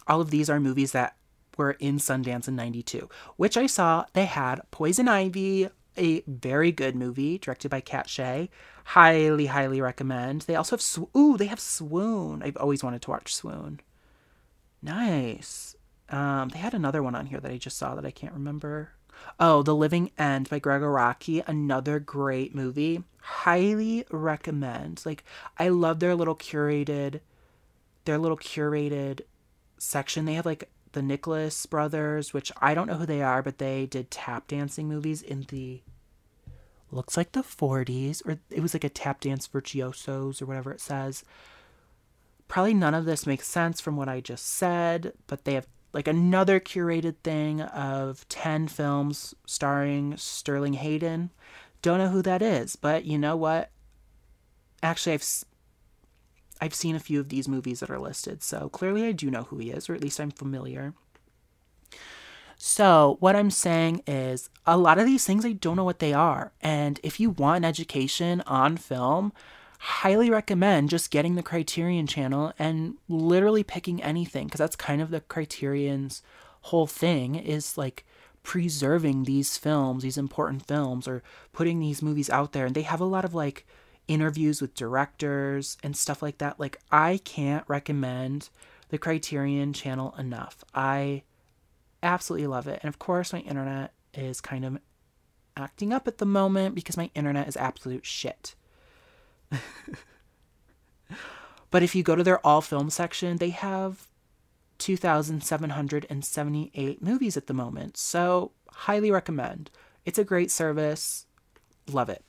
all of these are movies that were in Sundance in 92, which I saw they had Poison Ivy, a very good movie directed by Kat Shea. Highly, highly recommend. They also have, Sw- ooh, they have Swoon. I've always wanted to watch Swoon. Nice. Um, they had another one on here that I just saw that I can't remember. Oh, The Living End by Gregg Araki, another great movie. Highly recommend. Like I love their little curated their little curated section. They have like the Nicholas brothers, which I don't know who they are, but they did tap dancing movies in the looks like the 40s or it was like a tap dance virtuosos or whatever it says. Probably none of this makes sense from what I just said, but they have like another curated thing of 10 films starring Sterling Hayden. Don't know who that is, but you know what? Actually, I've I've seen a few of these movies that are listed, so clearly I do know who he is, or at least I'm familiar. So, what I'm saying is, a lot of these things I don't know what they are. And if you want an education on film, highly recommend just getting the Criterion channel and literally picking anything because that's kind of the Criterion's whole thing is like preserving these films, these important films, or putting these movies out there. And they have a lot of like interviews with directors and stuff like that. Like, I can't recommend the Criterion channel enough. I absolutely love it. And of course, my internet is kind of acting up at the moment because my internet is absolute shit. but if you go to their all film section, they have 2,778 movies at the moment. So, highly recommend. It's a great service. Love it.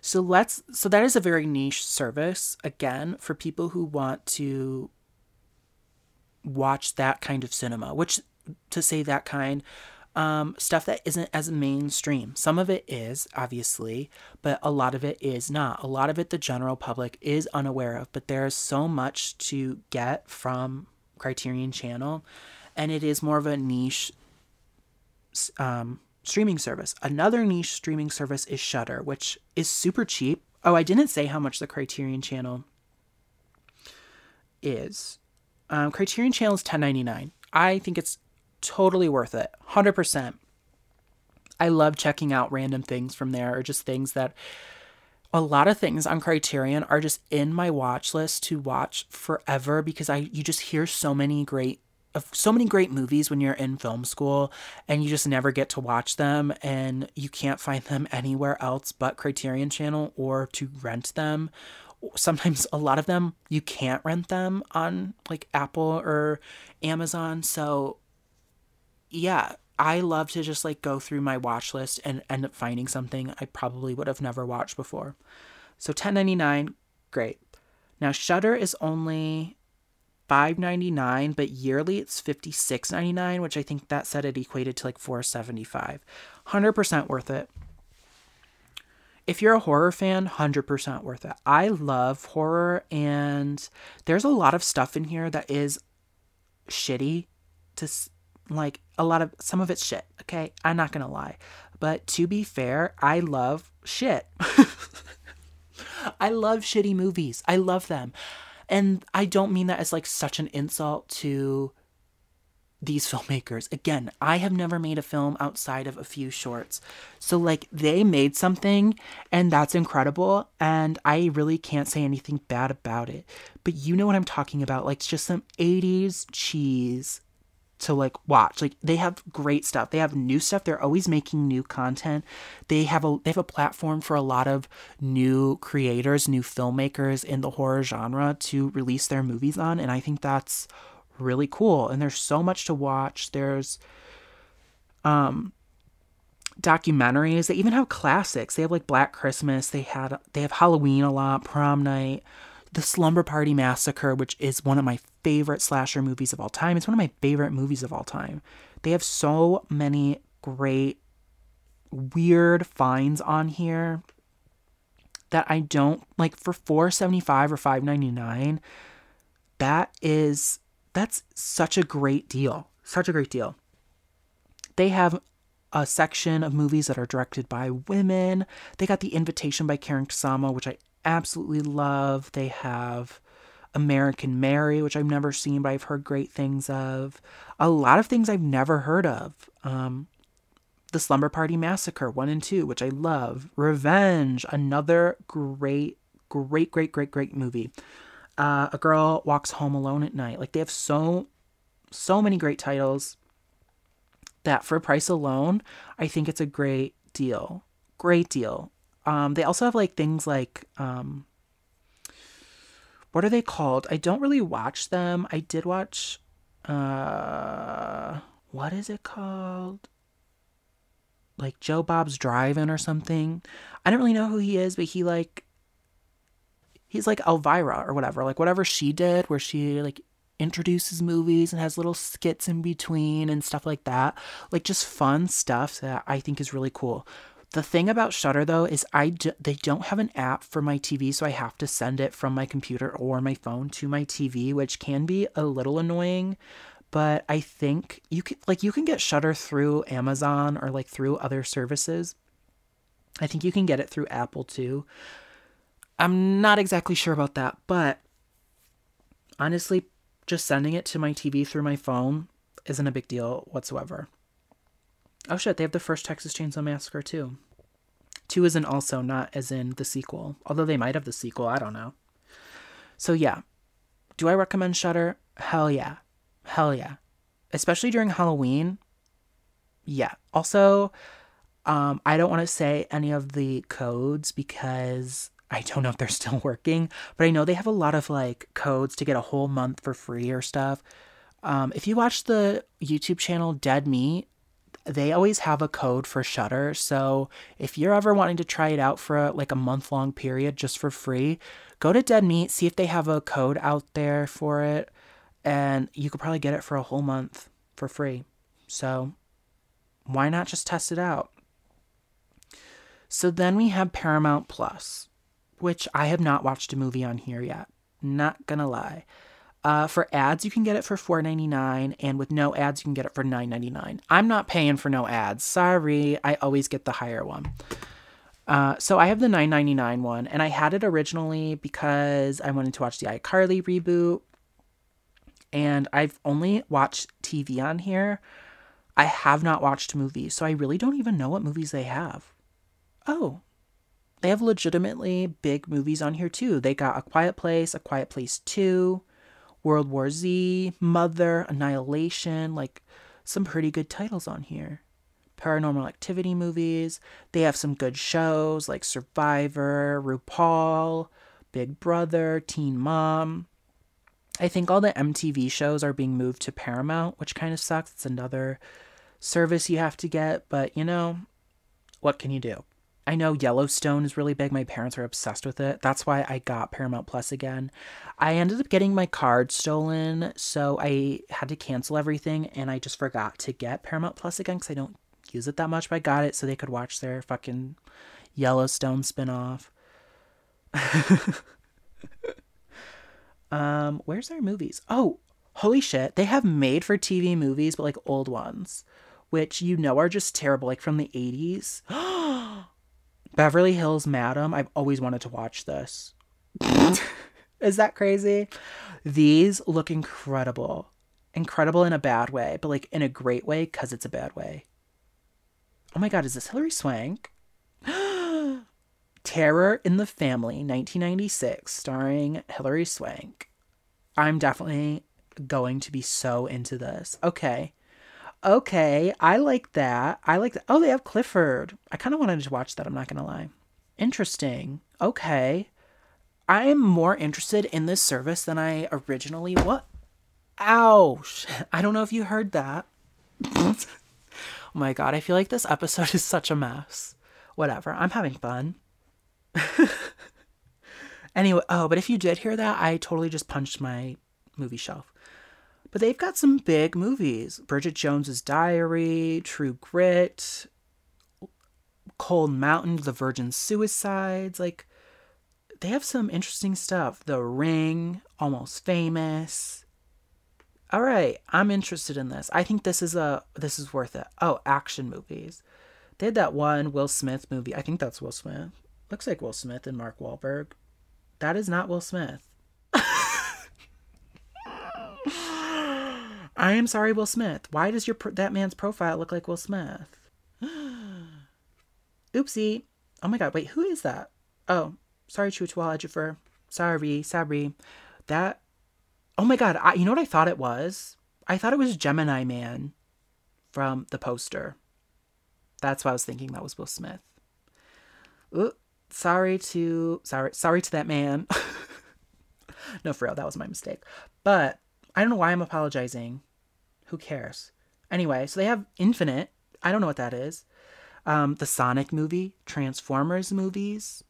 So let's so that is a very niche service again for people who want to watch that kind of cinema, which to say that kind um, stuff that isn't as mainstream. Some of it is, obviously, but a lot of it is not. A lot of it the general public is unaware of, but there's so much to get from Criterion Channel, and it is more of a niche um, streaming service. Another niche streaming service is Shudder, which is super cheap. Oh, I didn't say how much the Criterion Channel is. Um, Criterion Channel is ten ninety nine. I think it's totally worth it. 100%. I love checking out random things from there or just things that a lot of things on Criterion are just in my watch list to watch forever because I you just hear so many great of so many great movies when you're in film school and you just never get to watch them and you can't find them anywhere else but Criterion Channel or to rent them. Sometimes a lot of them you can't rent them on like Apple or Amazon. So yeah, I love to just like go through my watch list and end up finding something I probably would have never watched before. So 10.99, great. Now Shudder is only 5.99, but yearly it's 56.99, which I think that said it equated to like 4.75. 100% worth it. If you're a horror fan, 100% worth it. I love horror and there's a lot of stuff in here that is shitty to like a lot of some of it's shit, okay? I'm not to lie. But to be fair, I love shit. I love shitty movies. I love them. And I don't mean that as like such an insult to these filmmakers. Again, I have never made a film outside of a few shorts. So, like, they made something, and that's incredible. And I really can't say anything bad about it. But you know what I'm talking about. Like, just some 80s cheese to like watch. Like they have great stuff. They have new stuff. They're always making new content. They have a they have a platform for a lot of new creators, new filmmakers in the horror genre to release their movies on and I think that's really cool. And there's so much to watch. There's um documentaries. They even have classics. They have like Black Christmas. They had they have Halloween a lot, Prom Night. The Slumber Party Massacre, which is one of my favorite slasher movies of all time. It's one of my favorite movies of all time. They have so many great, weird finds on here that I don't like for 475 or 599 that is that's such a great deal such a great deal they have a section of movies that are directed by women they got the invitation by Karyn Kusama which i absolutely love. They have American Mary, which I've never seen, but I've heard great things of. A lot of things I've never heard of. Um, the Slumber Party Massacre 1 and 2, which I love. Revenge, another great, great, great, great, great movie. Uh, a Girl Walks Home Alone at Night. Like, they have so, so many great titles that for price alone, I think it's a great deal. Great deal. Um, they also have like things like um, what are they called? I don't really watch them. I did watch uh what is it called? Like Joe Bob's Drive-In or something. I don't really know who he is, but he like he's like Elvira or whatever. Like whatever she did where she like introduces movies and has little skits in between and stuff like that. Like just fun stuff that I think is really cool. The thing about Shudder though is I they don't have an app for my TV, so I have to send it from my computer or my phone to my TV, which can be a little annoying. But I think you can like you can get Shudder through Amazon or like through other services. I think you can get it through Apple too. I'm not exactly sure about that, but honestly, just sending it to my TV through my phone isn't a big deal whatsoever. Oh shit, they have the first Texas Chainsaw Massacre too. Two isn't also not as in the sequel, although they might have the sequel, I don't know. So yeah, Do I recommend Shudder? Hell yeah. Hell yeah. Especially during Halloween. Yeah. Also, um, I don't want to say any of the codes because I don't know if they're still working, but I know they have a lot of like codes to get a whole month for free or stuff. Um, if you watch the YouTube channel Dead Meat, they always have a code for Shudder. So if you're ever wanting to try it out for a, like a month long period just for free, go to Dead Meat, see if they have a code out there for it, and you could probably get it for a whole month for free. So why not just test it out? So then we have Paramount Plus, which I have not watched a movie on here yet. Not gonna lie. Uh, for ads, you can get it for $4.99, and with no ads, you can get it for $9.99. I'm not paying for no ads. Sorry, I always get the higher one. Uh, so I have the $9.99 one, and I had it originally because I wanted to watch the iCarly reboot, and I've only watched TV on here. I have not watched movies, so I really don't even know what movies they have. Oh, they have legitimately big movies on here too. They got A Quiet Place, A Quiet Place 2, World War Z, Mother, Annihilation, like some pretty good titles on here. Paranormal activity movies. They have some good shows like Survivor, RuPaul, Big Brother, Teen Mom. I think all the MTV shows are being moved to Paramount, which kind of sucks. It's another service you have to get, but you know, what can you do? I know Yellowstone is really big. My parents are obsessed with it. That's why I got Paramount Plus again. I ended up getting my card stolen, so I had to cancel everything and I just forgot to get Paramount Plus again because I don't use it that much, but I got it so they could watch their fucking Yellowstone spinoff. um, where's their movies? Oh, holy shit. They have made for TV movies, but like old ones, which you know are just terrible, like from the 80s. Beverly Hills Madam. I've always wanted to watch this. Is that crazy? These look incredible. Incredible in a bad way, but like in a great way because it's a bad way. Oh my god, is this Hilary Swank? Terror in the Family, 1996, starring Hilary Swank. I'm definitely going to be so into this. Okay okay, I like that. I like that. Oh, they have Clifford. I kind of wanted to watch that. I'm not going to lie. Interesting. Okay. I am more interested in this service than I originally what? Ouch. I don't know if you heard that. oh my god, I feel like this episode is such a mess. Whatever. I'm having fun. anyway, oh, but if you did hear that, I totally just punched my movie shelf. But they've got some big movies Bridget Jones's Diary, True Grit, Cold Mountain, The Virgin Suicides. Like, they have some interesting stuff. The Ring, Almost Famous. All right, I'm interested in this. I think this is a this is worth it. Oh, action movies. They had that one Will Smith movie. I think that's Will Smith. Looks like Will Smith and Mark Wahlberg. That is not Will Smith. I am sorry, Will Smith. Why does your that man's profile look like Will Smith? Oopsie. Oh my god, wait, who is that? Oh, sorry, Chiwetel Ejiofor. Sorry, sorry. That. Oh my god, I, you know what I thought it was? I thought it was Gemini Man from the poster. That's what I was thinking. That was Will Smith. Ooh, sorry to sorry sorry to that man. no, for real, that was my mistake. But I don't know why I'm apologizing. Who cares? Anyway, so they have Infinite. I don't know what that is. Um, the Sonic movie, Transformers movies.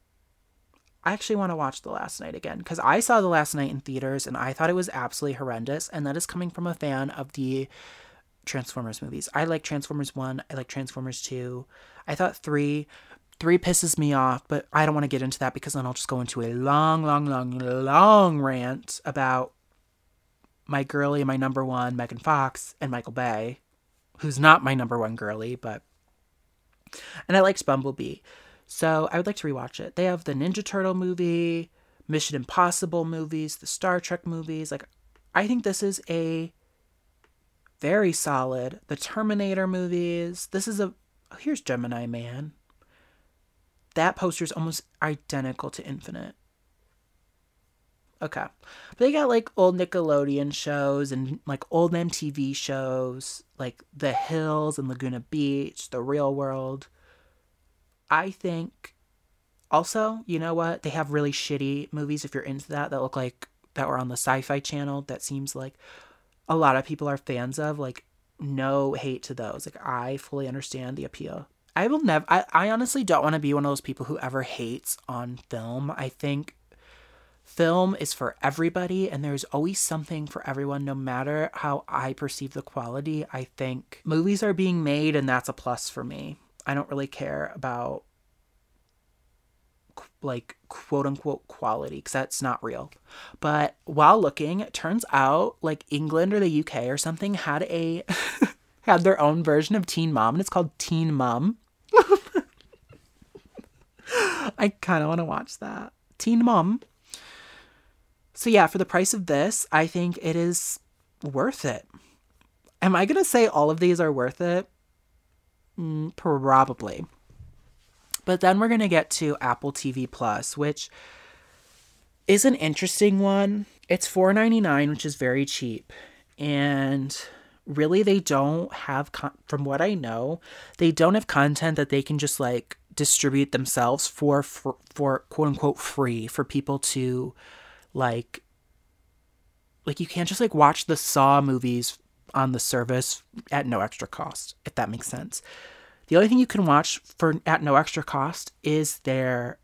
I actually want to watch The Last Knight again because I saw The Last Knight in theaters and I thought it was absolutely horrendous. And that is coming from a fan of the Transformers movies. I like Transformers 1, I like Transformers 2. I thought 3 3 pisses me off, but I don't want to get into that because then I'll just go into a long, long, long, long rant about my girly, my number one, Megan Fox, and Michael Bay, who's not my number one girly, but. And I liked Bumblebee. So I would like to rewatch it. They have the Ninja Turtle movie, Mission Impossible movies, the Star Trek movies. Like, I think this is a very solid. The Terminator movies. This is a. Oh, here's Gemini Man. That poster is almost identical to Infinite. Okay. But they got like old Nickelodeon shows and like old MTV shows, like The Hills and Laguna Beach, The Real World. I think also, you know what? They have really shitty movies if you're into that that look like that were on the sci-fi channel that seems like a lot of people are fans of like no hate to those. Like I fully understand the appeal. I will never I, I honestly don't want to be one of those people who ever hates on film. I think film is for everybody and there's always something for everyone no matter how I perceive the quality. I think movies are being made and that's a plus for me. I don't really care about like quote unquote quality because that's not real. But while looking, it turns out like England or the UK or something had a had their own version of Teen Mom and it's called Teen Mom. I kind of want to watch that. Teen Mom. So yeah, for the price of this, I think it is worth it. Am I going to say all of these are worth it? Mm, probably. But then we're going to get to Apple TV Plus, which is an interesting one. It's $4.99, which is very cheap. And really they don't have con- from what I know, they don't have content that they can just like distribute themselves for for, for quote unquote free for people to like like you can't just like watch the Saw movies on the service at no extra cost, if that makes sense. The only thing you can watch for at no extra cost is their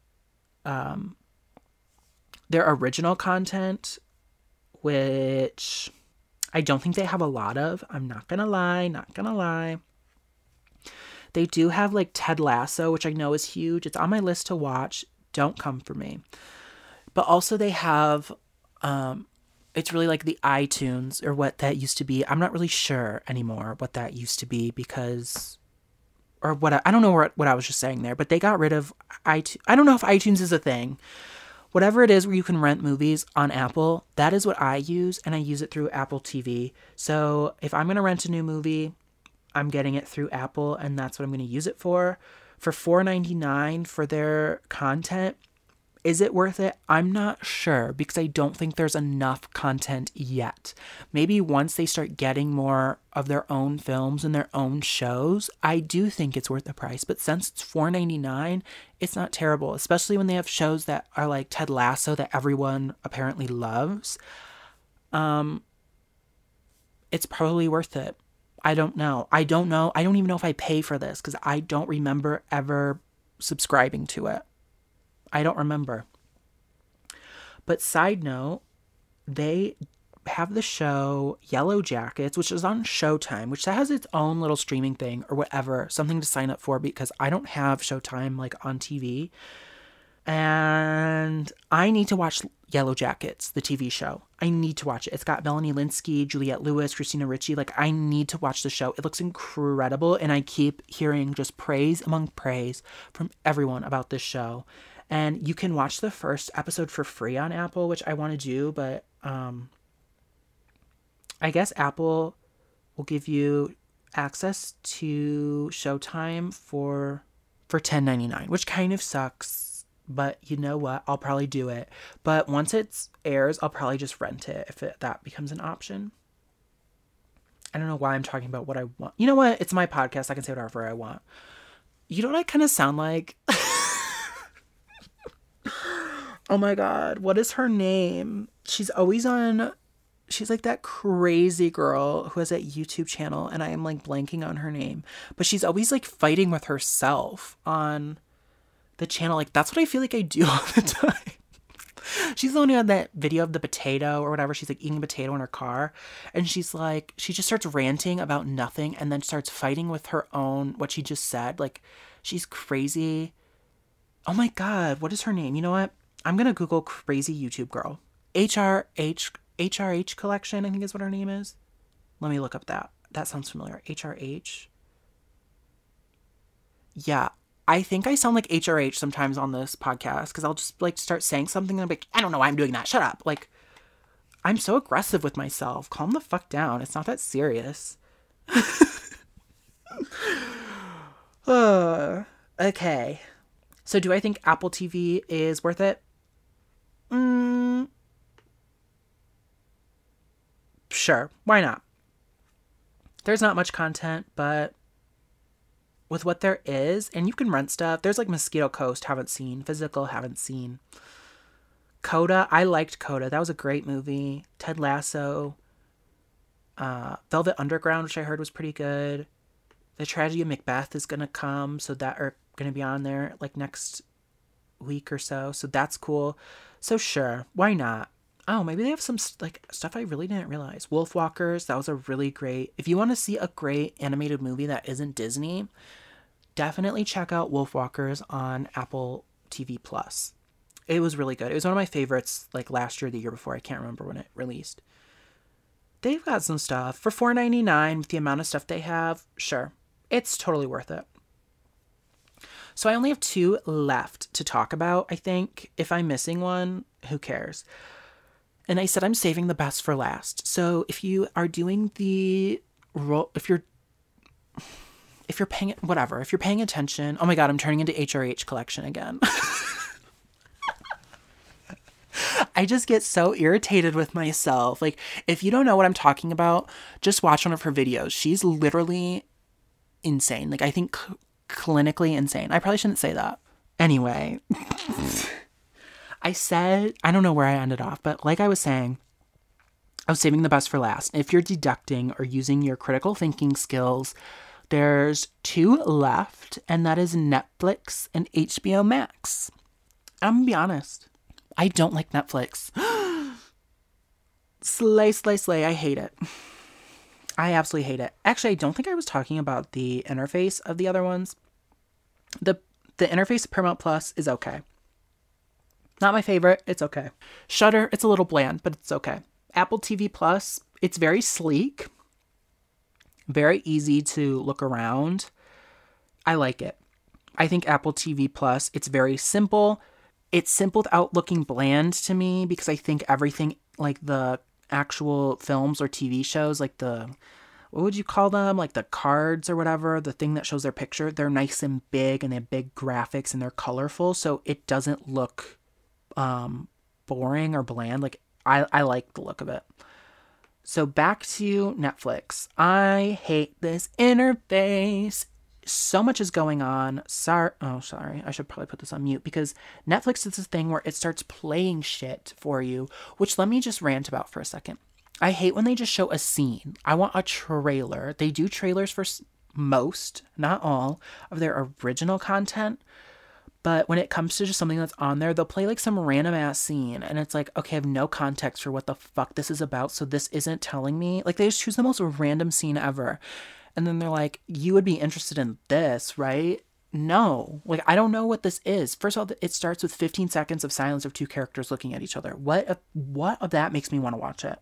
um, their original content, which I don't think they have a lot of. I'm not gonna lie, not gonna lie. They do have like Ted Lasso, which I know is huge. It's on my list to watch. Don't come for me. But also they have um it's really like the iTunes or what that used to be. I'm not really sure anymore what that used to be because or what I, I don't know what, what I was just saying there, but they got rid of iTunes. I don't know if iTunes is a thing. Whatever it is where you can rent movies on Apple, that is what I use, and I use it through Apple TV. So if I'm going to rent a new movie, I'm getting it through Apple, and that's what I'm going to use it for. For $4.99 for their content, is it worth it? I'm not sure because I don't think there's enough content yet. Maybe once they start getting more of their own films and their own shows, I do think it's worth the price. But since it's $4.99, it's not terrible, especially when they have shows that are like Ted Lasso that everyone apparently loves. Um it's probably worth it. I don't know. I don't know. I don't even know if I pay for this cuz I don't remember ever subscribing to it. I don't remember. But side note, they have the show Yellow Jackets, which is on Showtime, which has its own little streaming thing or whatever, something to sign up for because I don't have Showtime like on TV. And I need to watch Yellow Jackets, the TV show. I need to watch it. It's got Melanie Lynskey, Juliette Lewis, Christina Ricci. Like, I need to watch the show. It looks incredible. And I keep hearing just praise among praise from everyone about this show and you can watch the first episode for free on Apple, which I want to do, but um, I guess Apple will give you access to Showtime for for 10.99, which kind of sucks, but you know what? I'll probably do it. But once it airs, I'll probably just rent it if it, that becomes an option. I don't know why I'm talking about what I want. You know what? It's my podcast. I can say whatever I want. You know what I kind of sound like? Oh my god, what is her name? She's always on she's like that crazy girl who has that YouTube channel and I am like blanking on her name. But she's always like fighting with herself on the channel. Like that's what I feel like I do all the time. she's the only one who had that video of the potato or whatever. She's like eating a potato in her car. And she's like, she just starts ranting about nothing and then starts fighting with her own, what she just said. Like, she's crazy. Oh my God, what is her name? You know what? I'm gonna Google crazy YouTube girl. HRH HRH collection, I think is what her name is. Let me look up that. That sounds familiar. HRH. Yeah, I think I sound like HRH sometimes on this podcast because I'll just like start saying something and I'm like, I don't know why I'm doing that. Shut up. Like, I'm so aggressive with myself. Calm the fuck down. It's not that serious. uh, okay. So, do I think Apple TV is worth it? Mm, sure, why not? There's not much content, but with what there is, and you can rent stuff. There's like Mosquito Coast, haven't seen. Physical, haven't seen. Coda, I liked Coda. That was a great movie. Ted Lasso, uh, Velvet Underground, which I heard was pretty good. The Tragedy of Macbeth is gonna come, so that are gonna be on there like next week or so. So that's cool. So sure, why not? Oh, maybe they have some like stuff I really didn't realize. Wolfwalkers, that was a really great. If you want to see a great animated movie that isn't Disney, definitely check out Wolfwalkers on Apple TV Plus. It was really good. It was one of my favorites like last year, the year before. I can't remember when it released. They've got some stuff for $4.99 with the amount of stuff they have. Sure, it's totally worth it. So I only have two left to talk about, I think. If I'm missing one, who cares? And I said I'm saving the best for last. So if you are doing the roll, if you're if you're paying whatever, if you're paying attention, oh my god, I'm turning into HRH collection again. I just get so irritated with myself. Like, if you don't know what I'm talking about, just watch one of her videos. She's literally insane. Like, I think clinically insane. I probably shouldn't say that. Anyway, I said, I don't know where I ended off, but like I was saying, I was saving the best for last. If you're deducting or using your critical thinking skills, there's two left, and that is Netflix and HBO Max. I'm gonna be honest. I don't like Netflix. slay, slay, slay. I hate it. I absolutely hate it. Actually, I don't think I was talking about the interface of the other ones. The the interface of Paramount Plus is okay. Not my favorite. It's okay. Shudder, it's a little bland, but it's okay. Apple TV Plus, it's very sleek, very easy to look around. I like it. I think Apple TV Plus, it's very simple it's simple without looking bland to me because I think everything like the actual films or TV shows, like the what would you call them? Like the cards or whatever, the thing that shows their picture, they're nice and big and they have big graphics and they're colorful, so it doesn't look um boring or bland. Like I, I like the look of it. So back to Netflix. I hate this interface so much is going on. Sorry, oh, sorry. I should probably put this on mute because Netflix is this thing where it starts playing shit for you, which let me just rant about for a second. I hate when they just show a scene. I want a trailer. They do trailers for most, not all, of their original content. But when it comes to just something that's on there, they'll play like some random ass scene. And it's like, okay, I have no context for what the fuck this is about. So this isn't telling me. Like, they just choose the most random scene ever and then they're like, you would be interested in this, right? No, like I don't know what this is. First of all, it starts with 15 seconds of silence of two characters looking at each other. What if, what of that makes me want to watch it?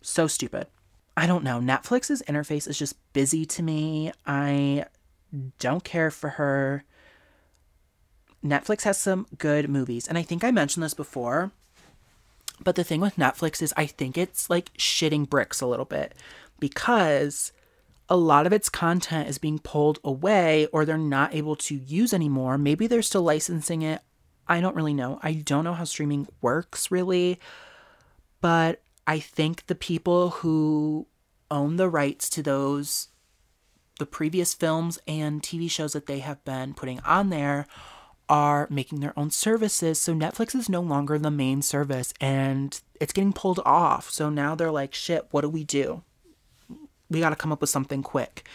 So stupid. I don't know. Netflix's interface is just busy to me. I don't care for her. Netflix has some good movies, and I think I mentioned this before. But the thing with Netflix is I think it's like shitting bricks a little bit because a lot of its content is being pulled away or they're not able to use anymore. Maybe they're still licensing it. I don't really know. I don't know how streaming works really. But I think the people who own the rights to those the previous films and TV shows that they have been putting on there are making their own services. So Netflix is no longer the main service and it's getting pulled off. So now they're like, shit, what do we do? We got to come up with something quick.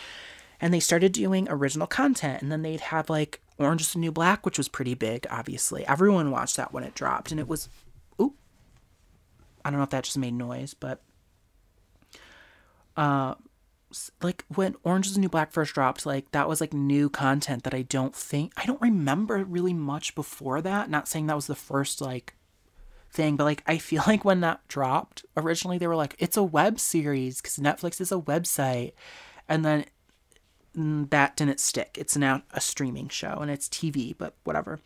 And they started doing original content, and then they'd have like Orange is the New Black, which was pretty big, obviously. Everyone watched that when it dropped, and it was, ooh, I don't know if that just made noise, but, uh, like when Orange is the New Black first dropped, like that was like new content that I don't think, I don't remember really much before that. Not saying that was the first like thing, but like I feel like when that dropped, originally they were like, it's a web series because Netflix is a website. And then mm, that didn't stick. It's now a streaming show and it's TV, but whatever.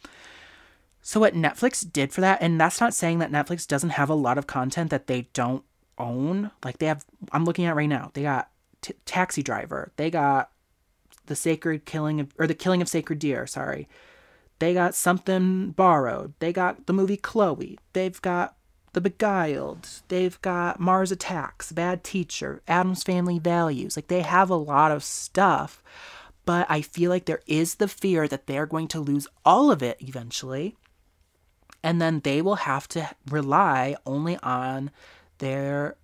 So, what Netflix did for that, and that's not saying that Netflix doesn't have a lot of content that they don't own. Like, they have, I'm looking at right now, they got t- Taxi Driver, they got The Sacred Killing of, or The Killing of Sacred Deer, sorry. They got something borrowed. They got the movie Chloe. They've got The Beguiled. They've got Mars Attacks, Bad Teacher, Addams Family Values. Like they have a lot of stuff, but I feel like there is the fear that they're going to lose all of it eventually. And then they will have to rely only on their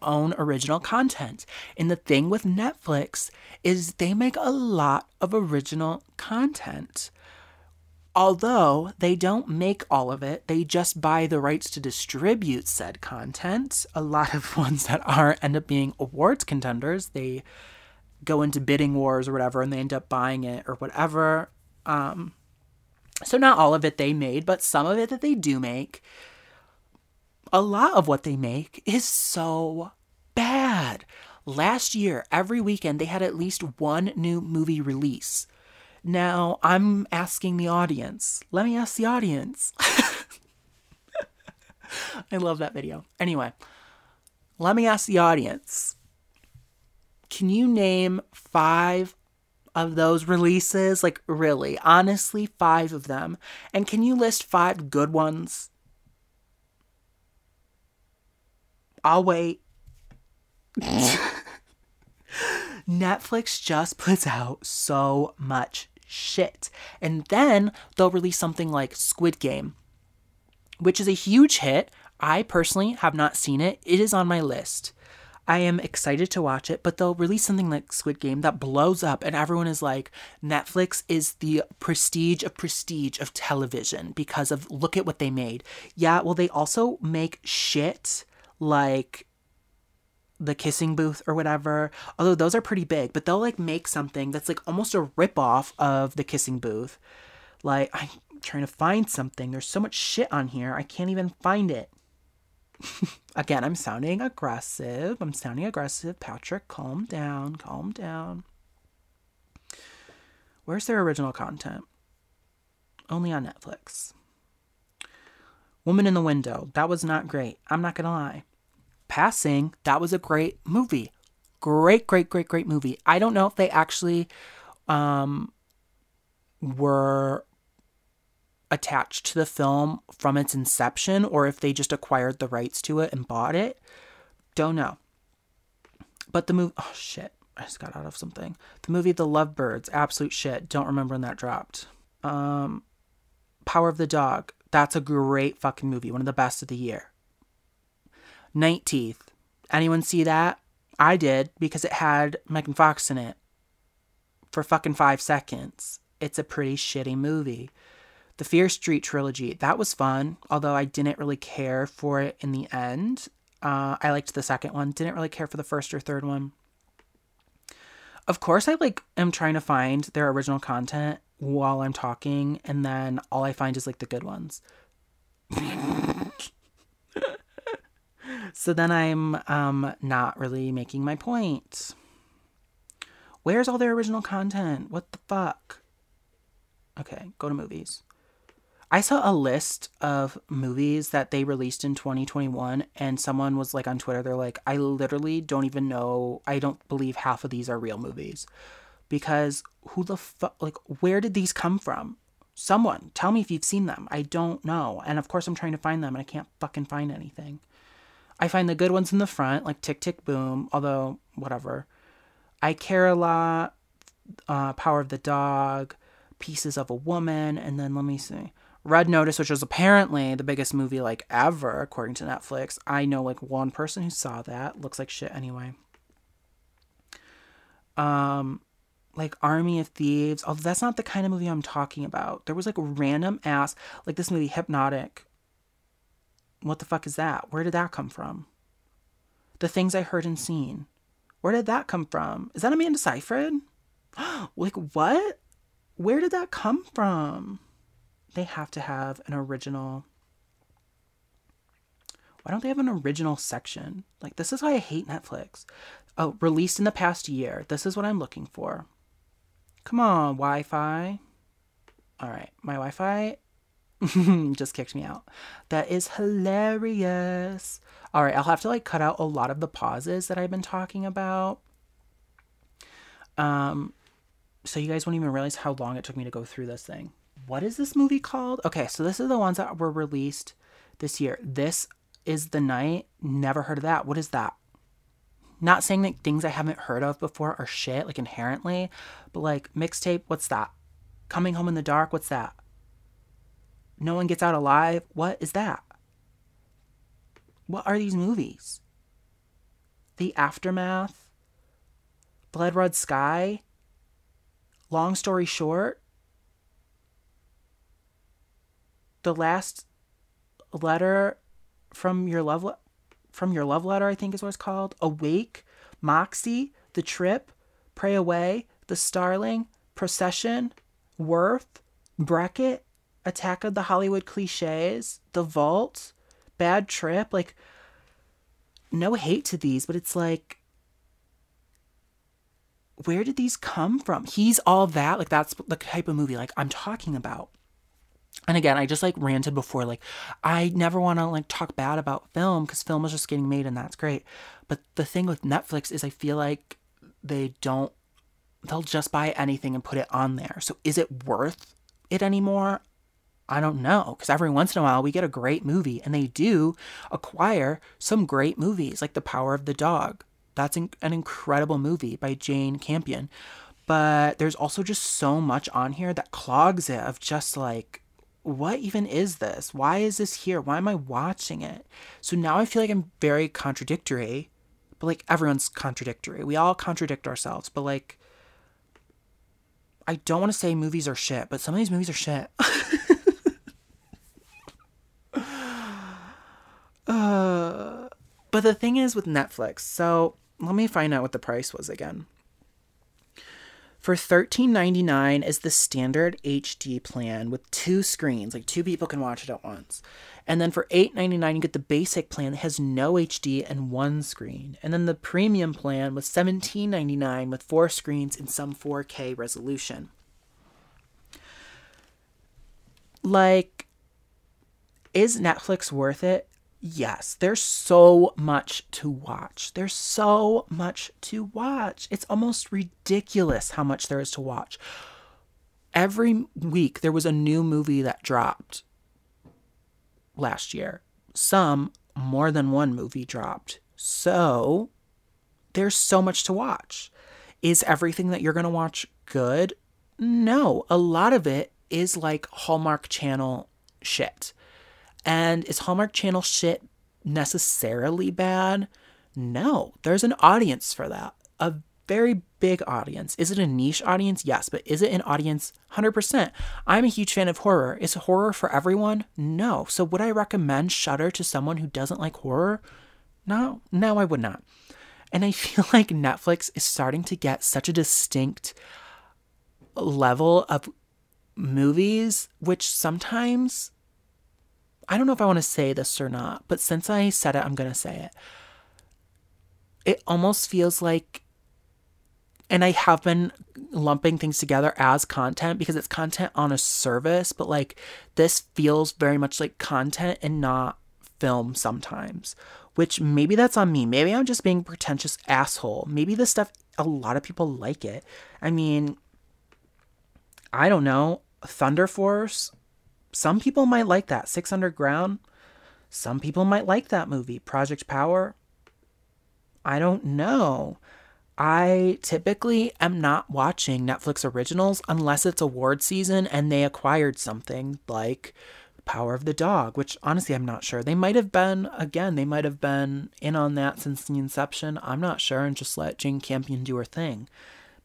own original content. And the thing with Netflix is they make a lot of original content. Although they don't make all of it, they just buy the rights to distribute said content. A lot of ones that are end up being awards contenders, they go into bidding wars or whatever and they end up buying it or whatever. Um, so not all of it they made, but some of it that they do make, a lot of what they make is so bad. Last year, every weekend, they had at least one new movie release. Now, I'm asking the audience. Let me ask the audience. I love that video. Anyway, let me ask the audience. Can you name five of those releases? Like, really, honestly, five of them. And can you list five good ones? I'll wait. Netflix just puts out so much shit. And then they'll release something like Squid Game, which is a huge hit. I personally have not seen it. It is on my list. I am excited to watch it, but they'll release something like Squid Game that blows up, and everyone is like, Netflix is the prestige of prestige of television because of look at what they made. Yeah, well, they also make shit like the kissing booth or whatever although those are pretty big but they'll like make something that's like almost a rip off of the kissing booth. Like i'm trying to find something. There's so much shit on here. I can't even find it. Again i'm sounding aggressive. I'm sounding aggressive. Patrick calm down. Calm down. Where's their original content? Only on netflix. Woman in the window. That was not great. I'm not gonna lie passing, that was a great movie. Great, great, great, great movie. I don't know if they actually um, were attached to the film from its inception or if they just acquired the rights to it and bought it. Don't know. But the movie, oh shit, I just got out of something. The movie The Lovebirds, absolute shit. Don't remember when that dropped. Um, Power of the Dog, that's a great fucking movie, one of the best of the year. Night Teeth. Anyone see that? I did because it had Megan Fox in it for fucking five seconds. It's a pretty shitty movie. The Fear Street trilogy, that was fun, although I didn't really care for it in the end. Uh, I liked the second one, didn't really care for the first or third one. Of course, I like am trying to find their original content while I'm talking, and then all I find is like the good ones. So then I'm um, not really making my point. Where's all their original content? What the fuck? Okay, go to movies. I saw a list of movies that they released in 2021, and someone was like on Twitter, they're like, I literally don't even know, I don't believe half of these are real movies. Because who the fuck, like, where did these come from? Someone, tell me if you've seen them. I don't know. And of course, I'm trying to find them, and I can't fucking find anything. I find the good ones in the front, like Tick Tick Boom, although, whatever. I Care a Lot, uh, Power of the Dog, Pieces of a Woman, and then let me see. Red Notice, which was apparently the biggest movie like ever, according to Netflix. I know like one person who saw that. Looks like shit anyway. Um, like Army of Thieves. Although that's not the kind of movie I'm talking about. There was like random ass, like this movie Hypnotic, what the fuck is that? Where did that come from? The things I heard and seen. Where did that come from? Is that Amanda Seyfried? like, what? Where did that come from? They have to have an original. Why don't they have an original section? Like, this is why I hate Netflix. Oh, released in the past year. This is what I'm looking for. Come on, Wi Fi. All right, my Wi Fi just kicked me out. That is hilarious. All right, I'll have to like cut out a lot of the pauses that I've been talking about. Um so you guys won't even realize how long it took me to go through this thing. What is this movie called? Okay, so this is the ones that were released this year. This is the Night. Never heard of that. What is that? Not saying that things I haven't heard of before are shit, like inherently, but like mixtape, what's that? Coming Home in the Dark, what's that? No One Gets Out Alive, what is that? What are these movies? The Aftermath, Blood Red Sky, Long Story Short, The Last Letter from Your Love Le- from Your Love Letter, I think is what it's called. Awake, Moxie, The Trip, Pray Away, The Starling, Procession, Worth, Bracket, Attack of the Hollywood Cliches, The Vault, Bad Trip. Like, no hate to these, but it's like, where did these come from? He's all that. Like, that's the type of movie like I'm talking about. And again, I just like ranted before, like, I never want to like talk bad about film because film is just getting made and that's great. But the thing with Netflix is I feel like they don't, they'll just buy anything and put it on there. So is it worth it anymore? I don't know. Because every once in a while we get a great movie and they do acquire some great movies like The Power of the Dog. That's an incredible movie by Jane Campion. But there's also just so much on here that clogs it of just like, what even is this? Why is this here? Why am I watching it? So now I feel like I'm very contradictory, but like everyone's contradictory. We all contradict ourselves, but like, I don't want to say movies are shit, but some of these movies are shit. uh, but the thing is with Netflix, so let me find out what the price was again. For $13.99 is the standard HD plan with two screens, like two people can watch it at once. And then for $8.99 you get the basic plan that has no HD and one screen. And then the premium plan was $17.99 with four screens and some 4K resolution. Like is Netflix worth it? Yes, there's so much to watch. There's so much to watch. It's almost ridiculous how much there is to watch. Every week, there was a new movie that dropped last year. Some, more than one movie dropped. So, there's so much to watch. Is everything that you're going to watch good? No. A lot of it is like Hallmark Channel shit. And is Hallmark Channel shit necessarily bad? No, there's an audience for that. A very big audience. Is it a niche audience? Yes, but is it an audience 100%? I'm a huge fan of horror. Is horror for everyone? No. So would I recommend Shudder to someone who doesn't like horror? No, no, I would not. And I feel like Netflix is starting to get such a distinct level of movies, which sometimes I don't know if I want to say this or not, but since I said it, I'm going to say it. It almost feels like, and I have been lumping things together as content because it's content on a service, but like this feels very much like content and not film sometimes, which maybe that's on me. Maybe I'm just being pretentious asshole. Maybe this stuff, a lot of people like it. I mean, I don't know. Thunder Force, some people might like that. Six Underground. Some people might like that movie. Project Power. I don't know. I typically am not watching Netflix originals unless it's award season and they acquired something like Power of the Dog, which honestly I'm not sure. They might have been, again, they might have been in on that since the inception. I'm not sure and just let Jane Campion do her thing.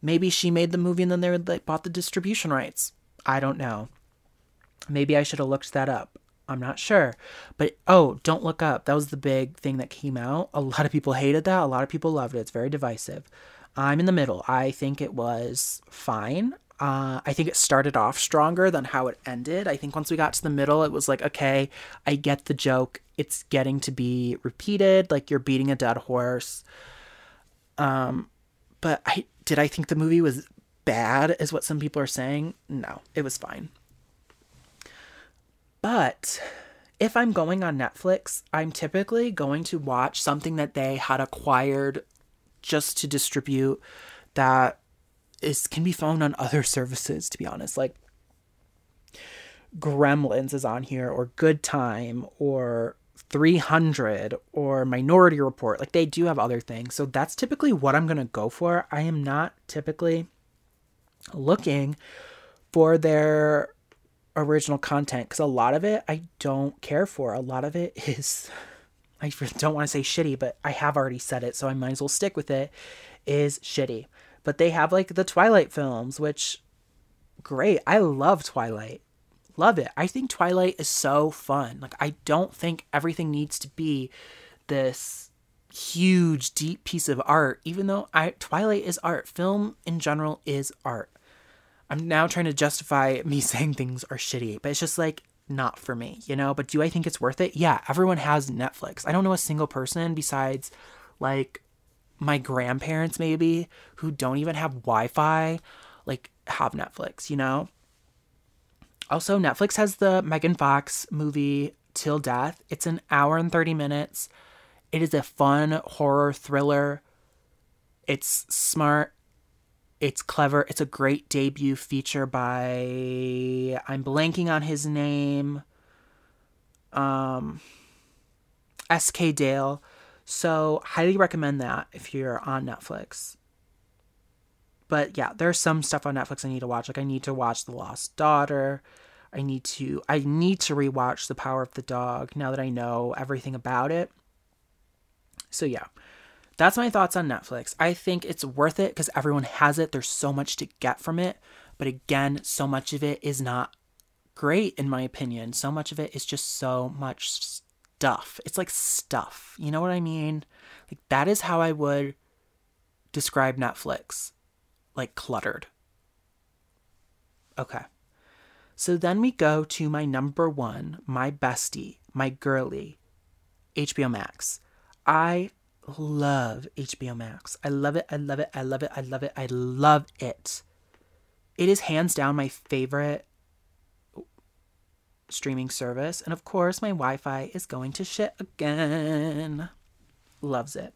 Maybe she made the movie and then they bought the distribution rights. I don't know. Maybe I should have looked that up. I'm not sure. But oh, don't look up. That was the big thing that came out. A lot of people hated that. A lot of people loved it. It's very divisive. I'm in the middle. I think it was fine. Uh, I think it started off stronger than how it ended. I think once we got to the middle, it was like, okay, I get the joke. It's getting to be repeated, like you're beating a dead horse. Um, but I did I think the movie was bad, is what some people are saying. No, it was fine. But if I'm going on Netflix, I'm typically going to watch something that they had acquired just to distribute that is can be found on other services to be honest like Gremlins is on here or Good Time or 300 or Minority Report. Like they do have other things. So that's typically what I'm going to go for. I am not typically looking for their original content because a lot of it I don't care for. A lot of it is, I don't want to say shitty, but I have already said it, so I might as well stick with it, is shitty. But they have like the Twilight films, which great. I love Twilight. Love it. I think Twilight is so fun. Like, I don't think everything needs to be this huge, deep piece of art, even though I Twilight is art. Film in general is art. I'm now trying to justify me saying things are shitty, but it's just like not for me, you know? But do I think it's worth it? Yeah, everyone has Netflix. I don't know a single person besides like my grandparents maybe who don't even have Wi-Fi like have Netflix, you know? Also, Netflix has the Megan Fox movie Till Death. It's an hour and 30 minutes. It is a fun horror thriller. It's smart. It's clever. It's a great debut feature by I'm blanking on his name. Um SK Dale. So, highly recommend that if you're on Netflix. But yeah, there's some stuff on Netflix I need to watch. Like I need to watch The Lost Daughter. I need to I need to rewatch The Power of the Dog now that I know everything about it. So yeah. That's my thoughts on Netflix. I think it's worth it because everyone has it. There's so much to get from it. But again, so much of it is not great in my opinion. So much of it is just so much stuff. It's like stuff. You know what I mean? Like that is how I would describe Netflix like cluttered. Okay. So then we go to my number one, my bestie, my girly, HBO Max. I love HBO Max. I love it. I love it. I love it. I love it. I love it. It is hands down my favorite streaming service. And of course, my Wi Fi is going to shit again. Loves it.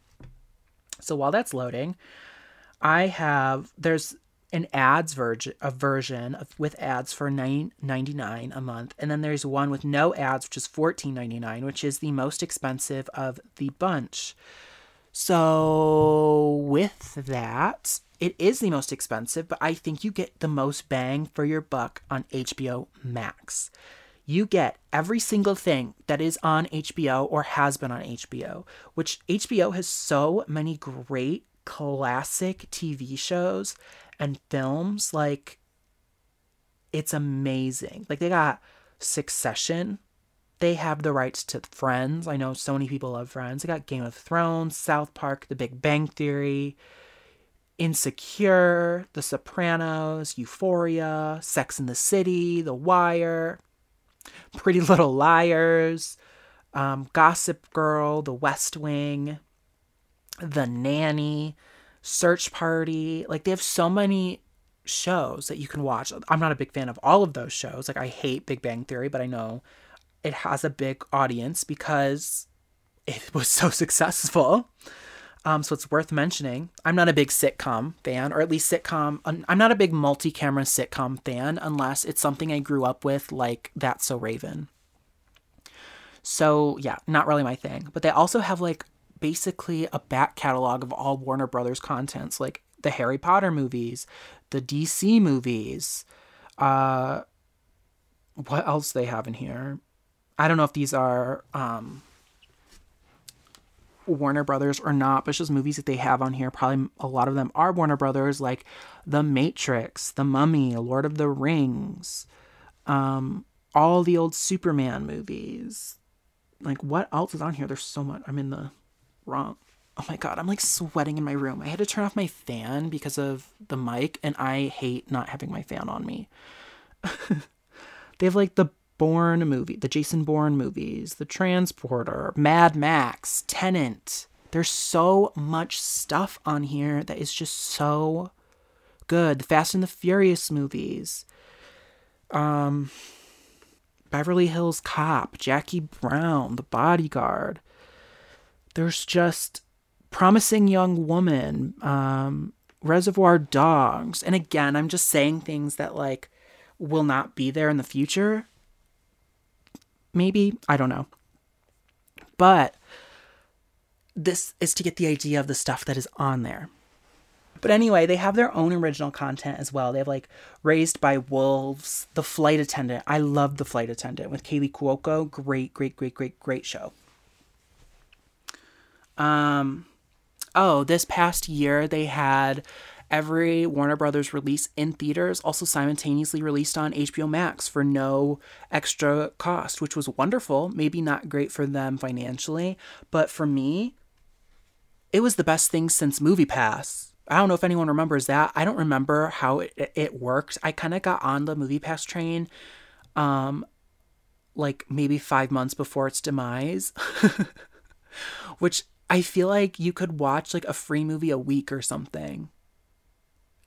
So while that's loading, I have there's an ads version a version of with ads for nine ninety nine a month, and then there's one with no ads, which is fourteen ninety nine, which is the most expensive of the bunch. So with that, it is the most expensive, but I think you get the most bang for your buck on HBO Max. You get every single thing that is on HBO or has been on HBO, which HBO has so many great classic TV shows and films, like it's amazing. Like they got Succession. They have the rights to Friends. I know so many people love Friends. They got Game of Thrones, South Park, The Big Bang Theory, Insecure, The Sopranos, Euphoria, Sex in the City, The Wire, Pretty Little Liars, um, Gossip Girl, The West Wing, the Nanny, Search Party. Like they have so many shows that you can watch. I'm not a big fan of all of those shows. Like I hate Big Bang Theory, but I know it has a big audience because it was so successful. Um, so it's worth mentioning. I'm not a big sitcom fan, or at least sitcom. I'm not a big multi-camera sitcom fan unless it's something I grew up with, like That's So Raven. So yeah, not really my thing. But they also have like basically a back catalog of all Warner Brothers contents, like the Harry Potter movies, the DC movies. Uh, what else they have in here? I don't know if these are um, Warner Brothers or not, but it's just movies that they have on here. Probably a lot of them are Warner Brothers, like The Matrix, The Mummy, Lord of the Rings, um, all the old Superman movies. Like, what else is on here? There's so much. I'm in the wrong. Oh my god, I'm like sweating in my room. I had to turn off my fan because of the mic, and I hate not having my fan on me. they have like the Bourne movie, the Jason Bourne movies, The Transporter, Mad Max, Tenet. There's so much stuff on here that is just so good. The Fast and the Furious movies. Um Beverly Hills Cop, Jackie Brown, The Bodyguard there's just promising young woman, um, Reservoir Dogs, and again, I'm just saying things that like will not be there in the future. Maybe I don't know, But this is to get the idea of the stuff that is on there. But anyway, they have their own original content as well. They have like Raised by Wolves, The Flight Attendant. I love The Flight Attendant with Kaley Cuoco. Great, great, great, great, great show. Um, oh, this past year they had every Warner Brothers release in theaters also simultaneously released on HBO Max for no extra cost, which was wonderful. Maybe not great for them financially, but for me, it was the best thing since Movie Pass. I don't know if anyone remembers that. I don't remember how it, it worked. I kind of got on the Movie Pass train um like maybe 5 months before its demise. Which I feel like you could watch like a free movie a week or something.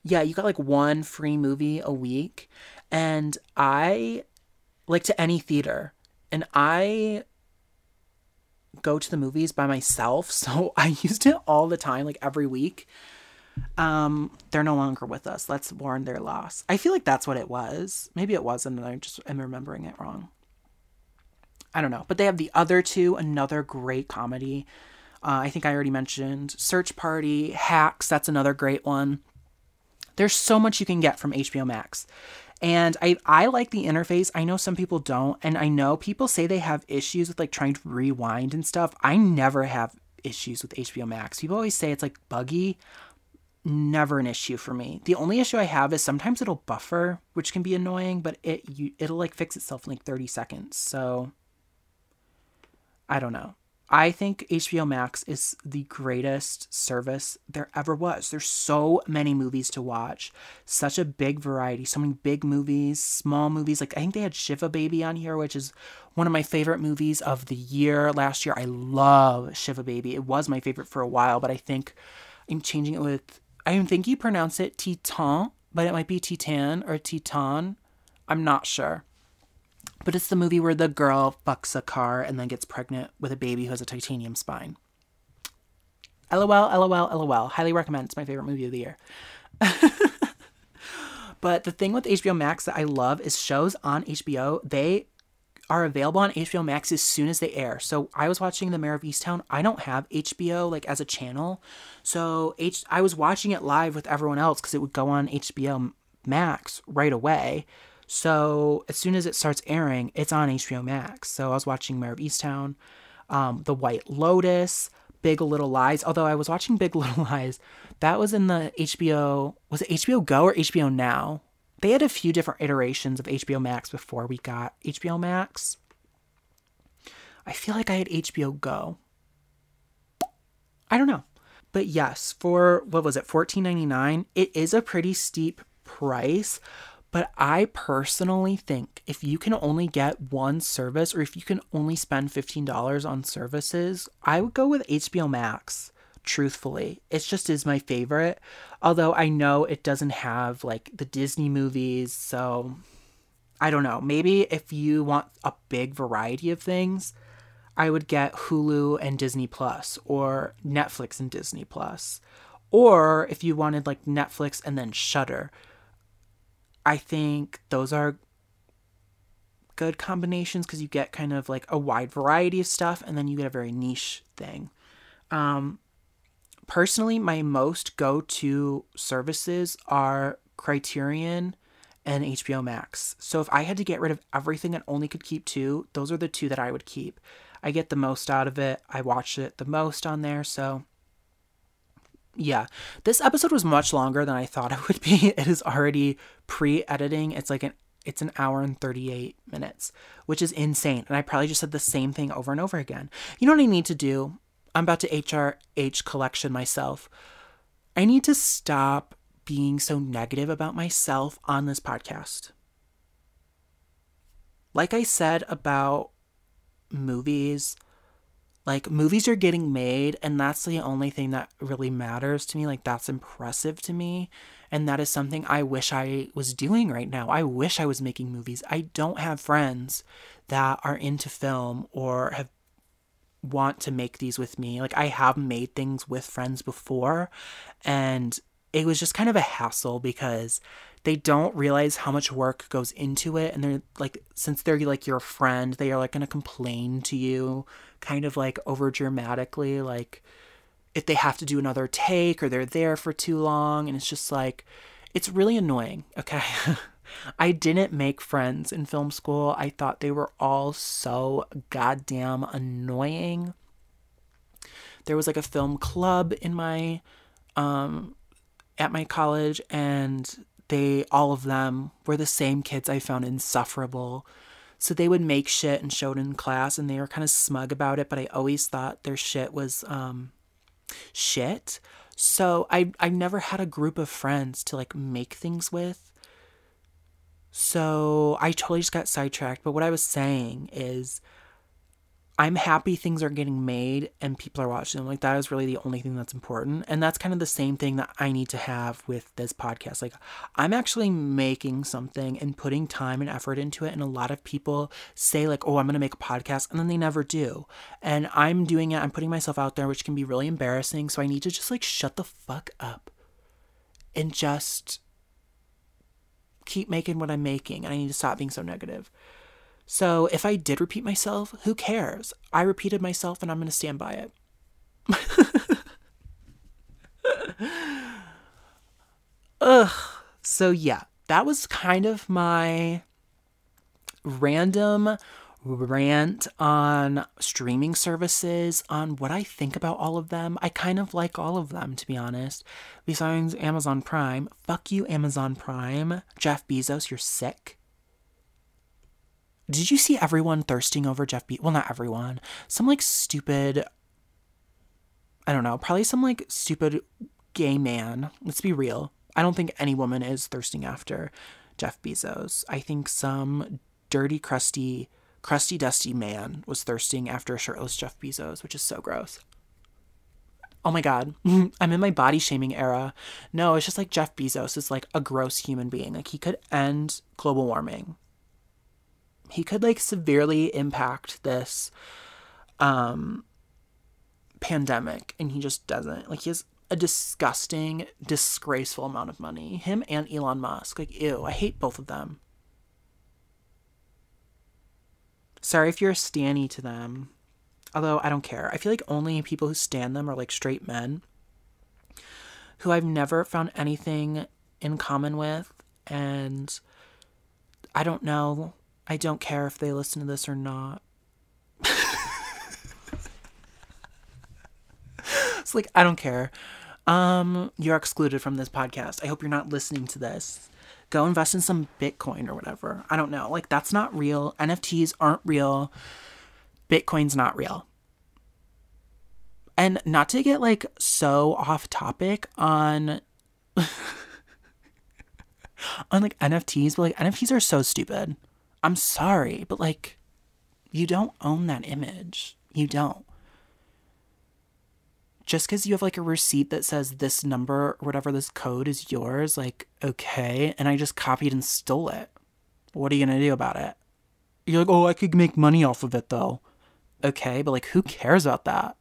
Yeah, you got like one free movie a week and I like to any theater and I go to the movies by myself, so I used it all the time, like every week. Um, they're no longer with us. Let's mourn their loss. I feel like that's what it was. Maybe it wasn't, and I just am remembering it wrong. I don't know. But they have the other two, another great comedy. Uh, I think I already mentioned Search Party, Hacks. That's another great one. There's so much you can get from HBO Max. And I I like the interface. I know some people don't, and I know people say they have issues with like trying to rewind and stuff. I never have issues with HBO Max. People always say it's like buggy. Never an issue for me. The only issue I have is sometimes it'll buffer, which can be annoying, but it you, it'll like fix itself in like 30 seconds. So I don't know. I think HBO Max is the greatest service there ever was. There's so many movies to watch, such a big variety, so many big movies, small movies. Like I think they had Shiva Baby on here, which is one of my favorite movies of the year last year. I love Shiva Baby. It was my favorite for a while, but I think I'm changing it with I think you pronounce it Titan, but it might be Titan or Titan. I'm not sure. But it's the movie where the girl fucks a car and then gets pregnant with a baby who has a titanium spine. LOL, LOL, LOL. Highly recommend. It's my favorite movie of the year. but the thing with HBO Max that I love is shows on HBO, they are available on HBO Max as soon as they air. So I was watching The Mare of Easttown. I don't have HBO like as a channel. So H I was watching it live with everyone else cuz it would go on HBO Max right away. So as soon as it starts airing, it's on HBO Max. So I was watching Mare of Easttown, um, The White Lotus, Big Little Lies. Although I was watching Big Little Lies, that was in the HBO. Was it HBO Go or HBO Now? They had a few different iterations of HBO Max before we got HBO Max. I feel like I had HBO Go. I don't know. But yes, for what was it, $14.99? It is a pretty steep price, but I personally think if you can only get one service or if you can only spend $15 on services, I would go with HBO Max. Truthfully, it just is my favorite. Although I know it doesn't have like the Disney movies, so I don't know. Maybe if you want a big variety of things, I would get Hulu and Disney Plus or Netflix and Disney Plus. Or if you wanted like Netflix and then Shudder, I think those are good combinations because you get kind of like a wide variety of stuff and then you get a very niche thing. Um, personally, my most go to services are Criterion and HBO Max. So if I had to get rid of everything and only could keep two, those are the two that I would keep. I get the most out of it. I watch it the most on there. So yeah, this episode was much longer than I thought it would be. It is already pre-editing. It's like an it's an hour and 38 minutes, which is insane. And I probably just said the same thing over and over again. You know what I need to do? I'm about to HRH collection myself. I need to stop being so negative about myself on this podcast. Like I said about movies, like movies are getting made and that's the only thing that really matters to me like that's impressive to me. And that is something i wish i was doing right now. I wish i was making movies. I don't have friends that are into film or have want to make these with me. Like i have made things with friends before and it was just kind of a hassle because they don't realize how much work goes into it and they're like since they're like your friend they are like going to complain to you kind of like over dramatically like if they have to do another take or they're there for too long and it's just like it's really annoying okay I didn't make friends in film school. I thought they were all so goddamn annoying. There was like a film club in my um at my college and they all of them were the same kids I found insufferable. So they would make shit and show it in class and they were kind of smug about it, but I always thought their shit was um shit. So I I never had a group of friends to like make things with. So I totally just got sidetracked, but what I was saying is I'm happy things are getting made and people are watching them. Like that is really the only thing that's important. And that's kind of the same thing that I need to have with this podcast. Like I'm actually making something and putting time and effort into it. And a lot of people say like, oh, I'm going to make a podcast. And then they never do. And I'm doing it. I'm putting myself out there, which can be really embarrassing. So I need to just like shut the fuck up and just keep making what I'm making. And I need to stop being so negative. So if I did repeat myself, who cares? I repeated myself and I'm going to stand by it. Ugh. So yeah, that was kind of my random rant on streaming services, on what I think about all of them. I kind of like all of them, to be honest. Besides Amazon Prime. Fuck you, Amazon Prime. Jeff Bezos, you're sick. Did you see everyone thirsting over Jeff Be? Well, not everyone. Some like stupid. I don't know. Probably some like stupid gay man. Let's be real. I don't think any woman is thirsting after Jeff Bezos. I think some dirty, crusty, crusty, dusty man was thirsting after a shirtless Jeff Bezos, which is so gross. Oh my god, I'm in my body shaming era. No, it's just like Jeff Bezos is like a gross human being. Like he could end global warming he could like severely impact this um pandemic and he just doesn't. Like he has a disgusting disgraceful amount of money. Him and elon musk. Like ew i hate both of them. Sorry if you're a stanny to them although i don't care. I feel like only people who stand them are like straight men who i've never found anything in common with and i don't know I don't care if they listen to this or not. it's like I don't care. Um, you're excluded from this podcast. I hope you're not listening to this. Go invest in some Bitcoin or whatever. I don't know. Like that's not real. NFTs aren't real. Bitcoin's not real. And not to get like so off topic on on like NFTs, but like NFTs are so stupid. I'm sorry, but like, you don't own that image. You don't. Just because you have like a receipt that says this number or whatever this code is yours, like, okay, and I just copied and stole it. What are you gonna do about it? You're like, oh, I could make money off of it though. Okay, but like, who cares about that?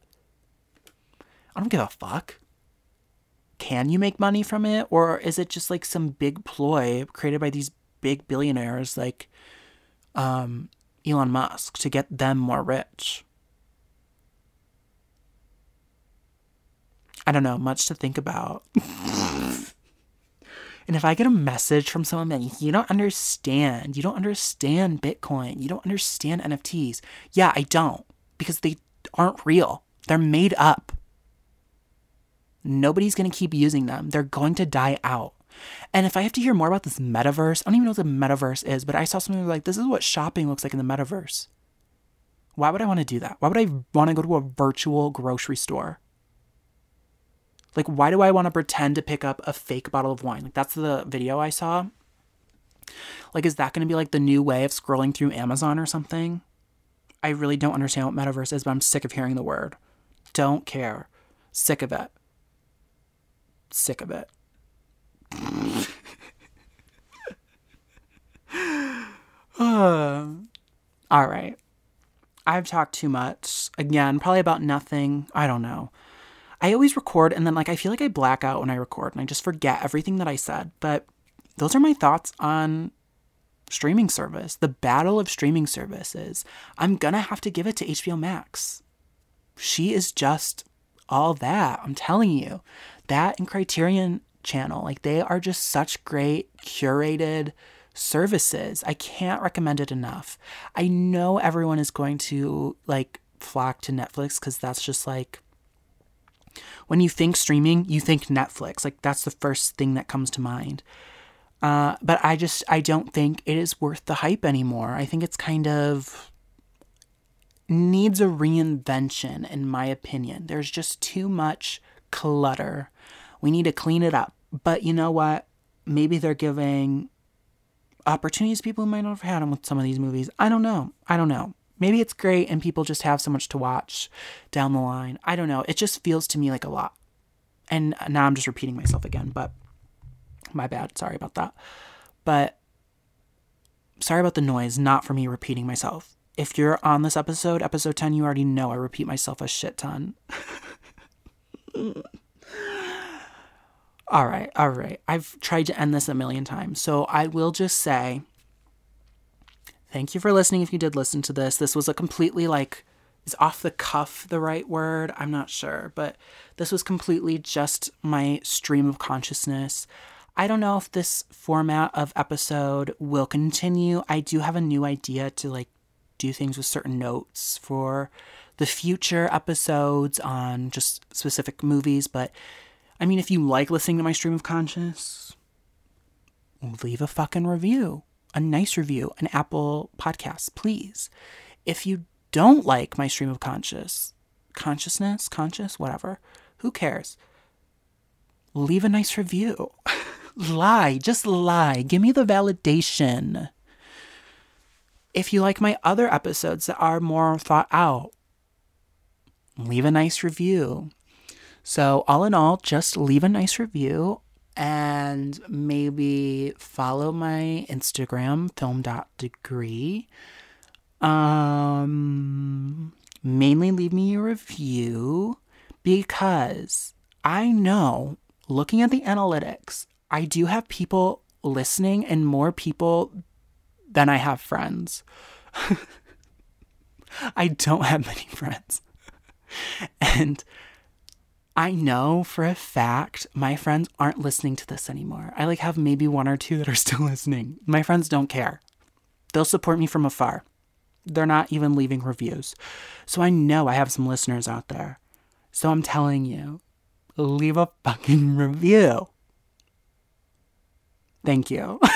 I don't give a fuck. Can you make money from it? Or is it just like some big ploy created by these big billionaires like um, Elon Musk to get them more rich. I don't know, much to think about. and if I get a message from someone that you don't understand, you don't understand Bitcoin, you don't understand NFTs. Yeah, I don't, because they aren't real. They're made up. Nobody's going to keep using them. They're going to die out. And if I have to hear more about this metaverse, I don't even know what the metaverse is, but I saw something like this is what shopping looks like in the metaverse. Why would I want to do that? Why would I want to go to a virtual grocery store? Like, why do I want to pretend to pick up a fake bottle of wine? Like, that's the video I saw. Like, is that going to be like the new way of scrolling through Amazon or something? I really don't understand what metaverse is, but I'm sick of hearing the word. Don't care. Sick of it. Sick of it. All right. I've talked too much. Again, probably about nothing. I don't know. I always record and then like I feel like I black out when I record and I just forget everything that I said. But those are my thoughts on streaming service, the battle of streaming services. I'm gonna have to give it to HBO Max. She is just all that. I'm telling you. That and Criterion channel, like they are just such great curated services. I can't recommend it enough. I know everyone is going to like flock to Netflix cuz that's just like when you think streaming, you think Netflix. Like that's the first thing that comes to mind. Uh, but I just I don't think it is worth the hype anymore. I think it's kind of needs a reinvention in my opinion. There's just too much clutter. We need to clean it up. But you know what? Maybe they're giving opportunities people might not have had them with some of these movies. I don't know. I don't know. Maybe it's great and people just have so much to watch down the line. I don't know. It just feels to me like a lot. And now I'm just repeating myself again, but my bad. Sorry about that. But sorry about the noise, not for me repeating myself. If you're on this episode, episode 10, you already know I repeat myself a shit ton. all right, all right. I've tried to end this a million times. So I will just say thank you for listening if you did listen to this. This was a completely like is off the cuff the right word? I'm not sure, but this was completely just my stream of consciousness. I don't know if this format of episode will continue. I do have a new idea to like do things with certain notes for the future episodes on just specific movies, but I mean, if you like listening to my stream of conscious, leave a fucking review, a nice review, an Apple podcast, please. If you don't like my stream of conscious, consciousness, conscious, whatever, who cares? Leave a nice review. lie, just lie. Give me the validation. If you like my other episodes that are more thought out, leave a nice review. So, all in all, just leave a nice review and maybe follow my Instagram, film.degree. Um, mainly leave me a review because I know looking at the analytics, I do have people listening and more people than I have friends. I don't have many friends. and I know for a fact my friends aren't listening to this anymore. I like have maybe one or two that are still listening. My friends don't care. They'll support me from afar. They're not even leaving reviews. So I know I have some listeners out there. So I'm telling you, leave a fucking review. Thank you.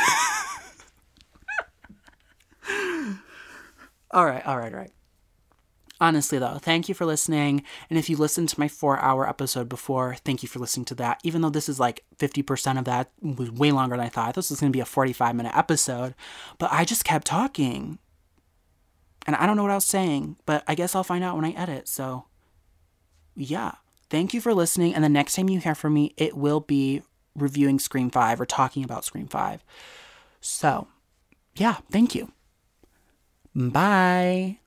all right, all right, all right. Honestly, though, thank you for listening. And if you listened to my four hour episode before, thank you for listening to that. Even though this is like 50% of that was way longer than I thought. This was going to be a 45 minute episode. But I just kept talking. And I don't know what I was saying, but I guess I'll find out when I edit. So, yeah. Thank you for listening. And the next time you hear from me, it will be reviewing Scream 5 or talking about Scream 5. So, yeah, thank you. Bye.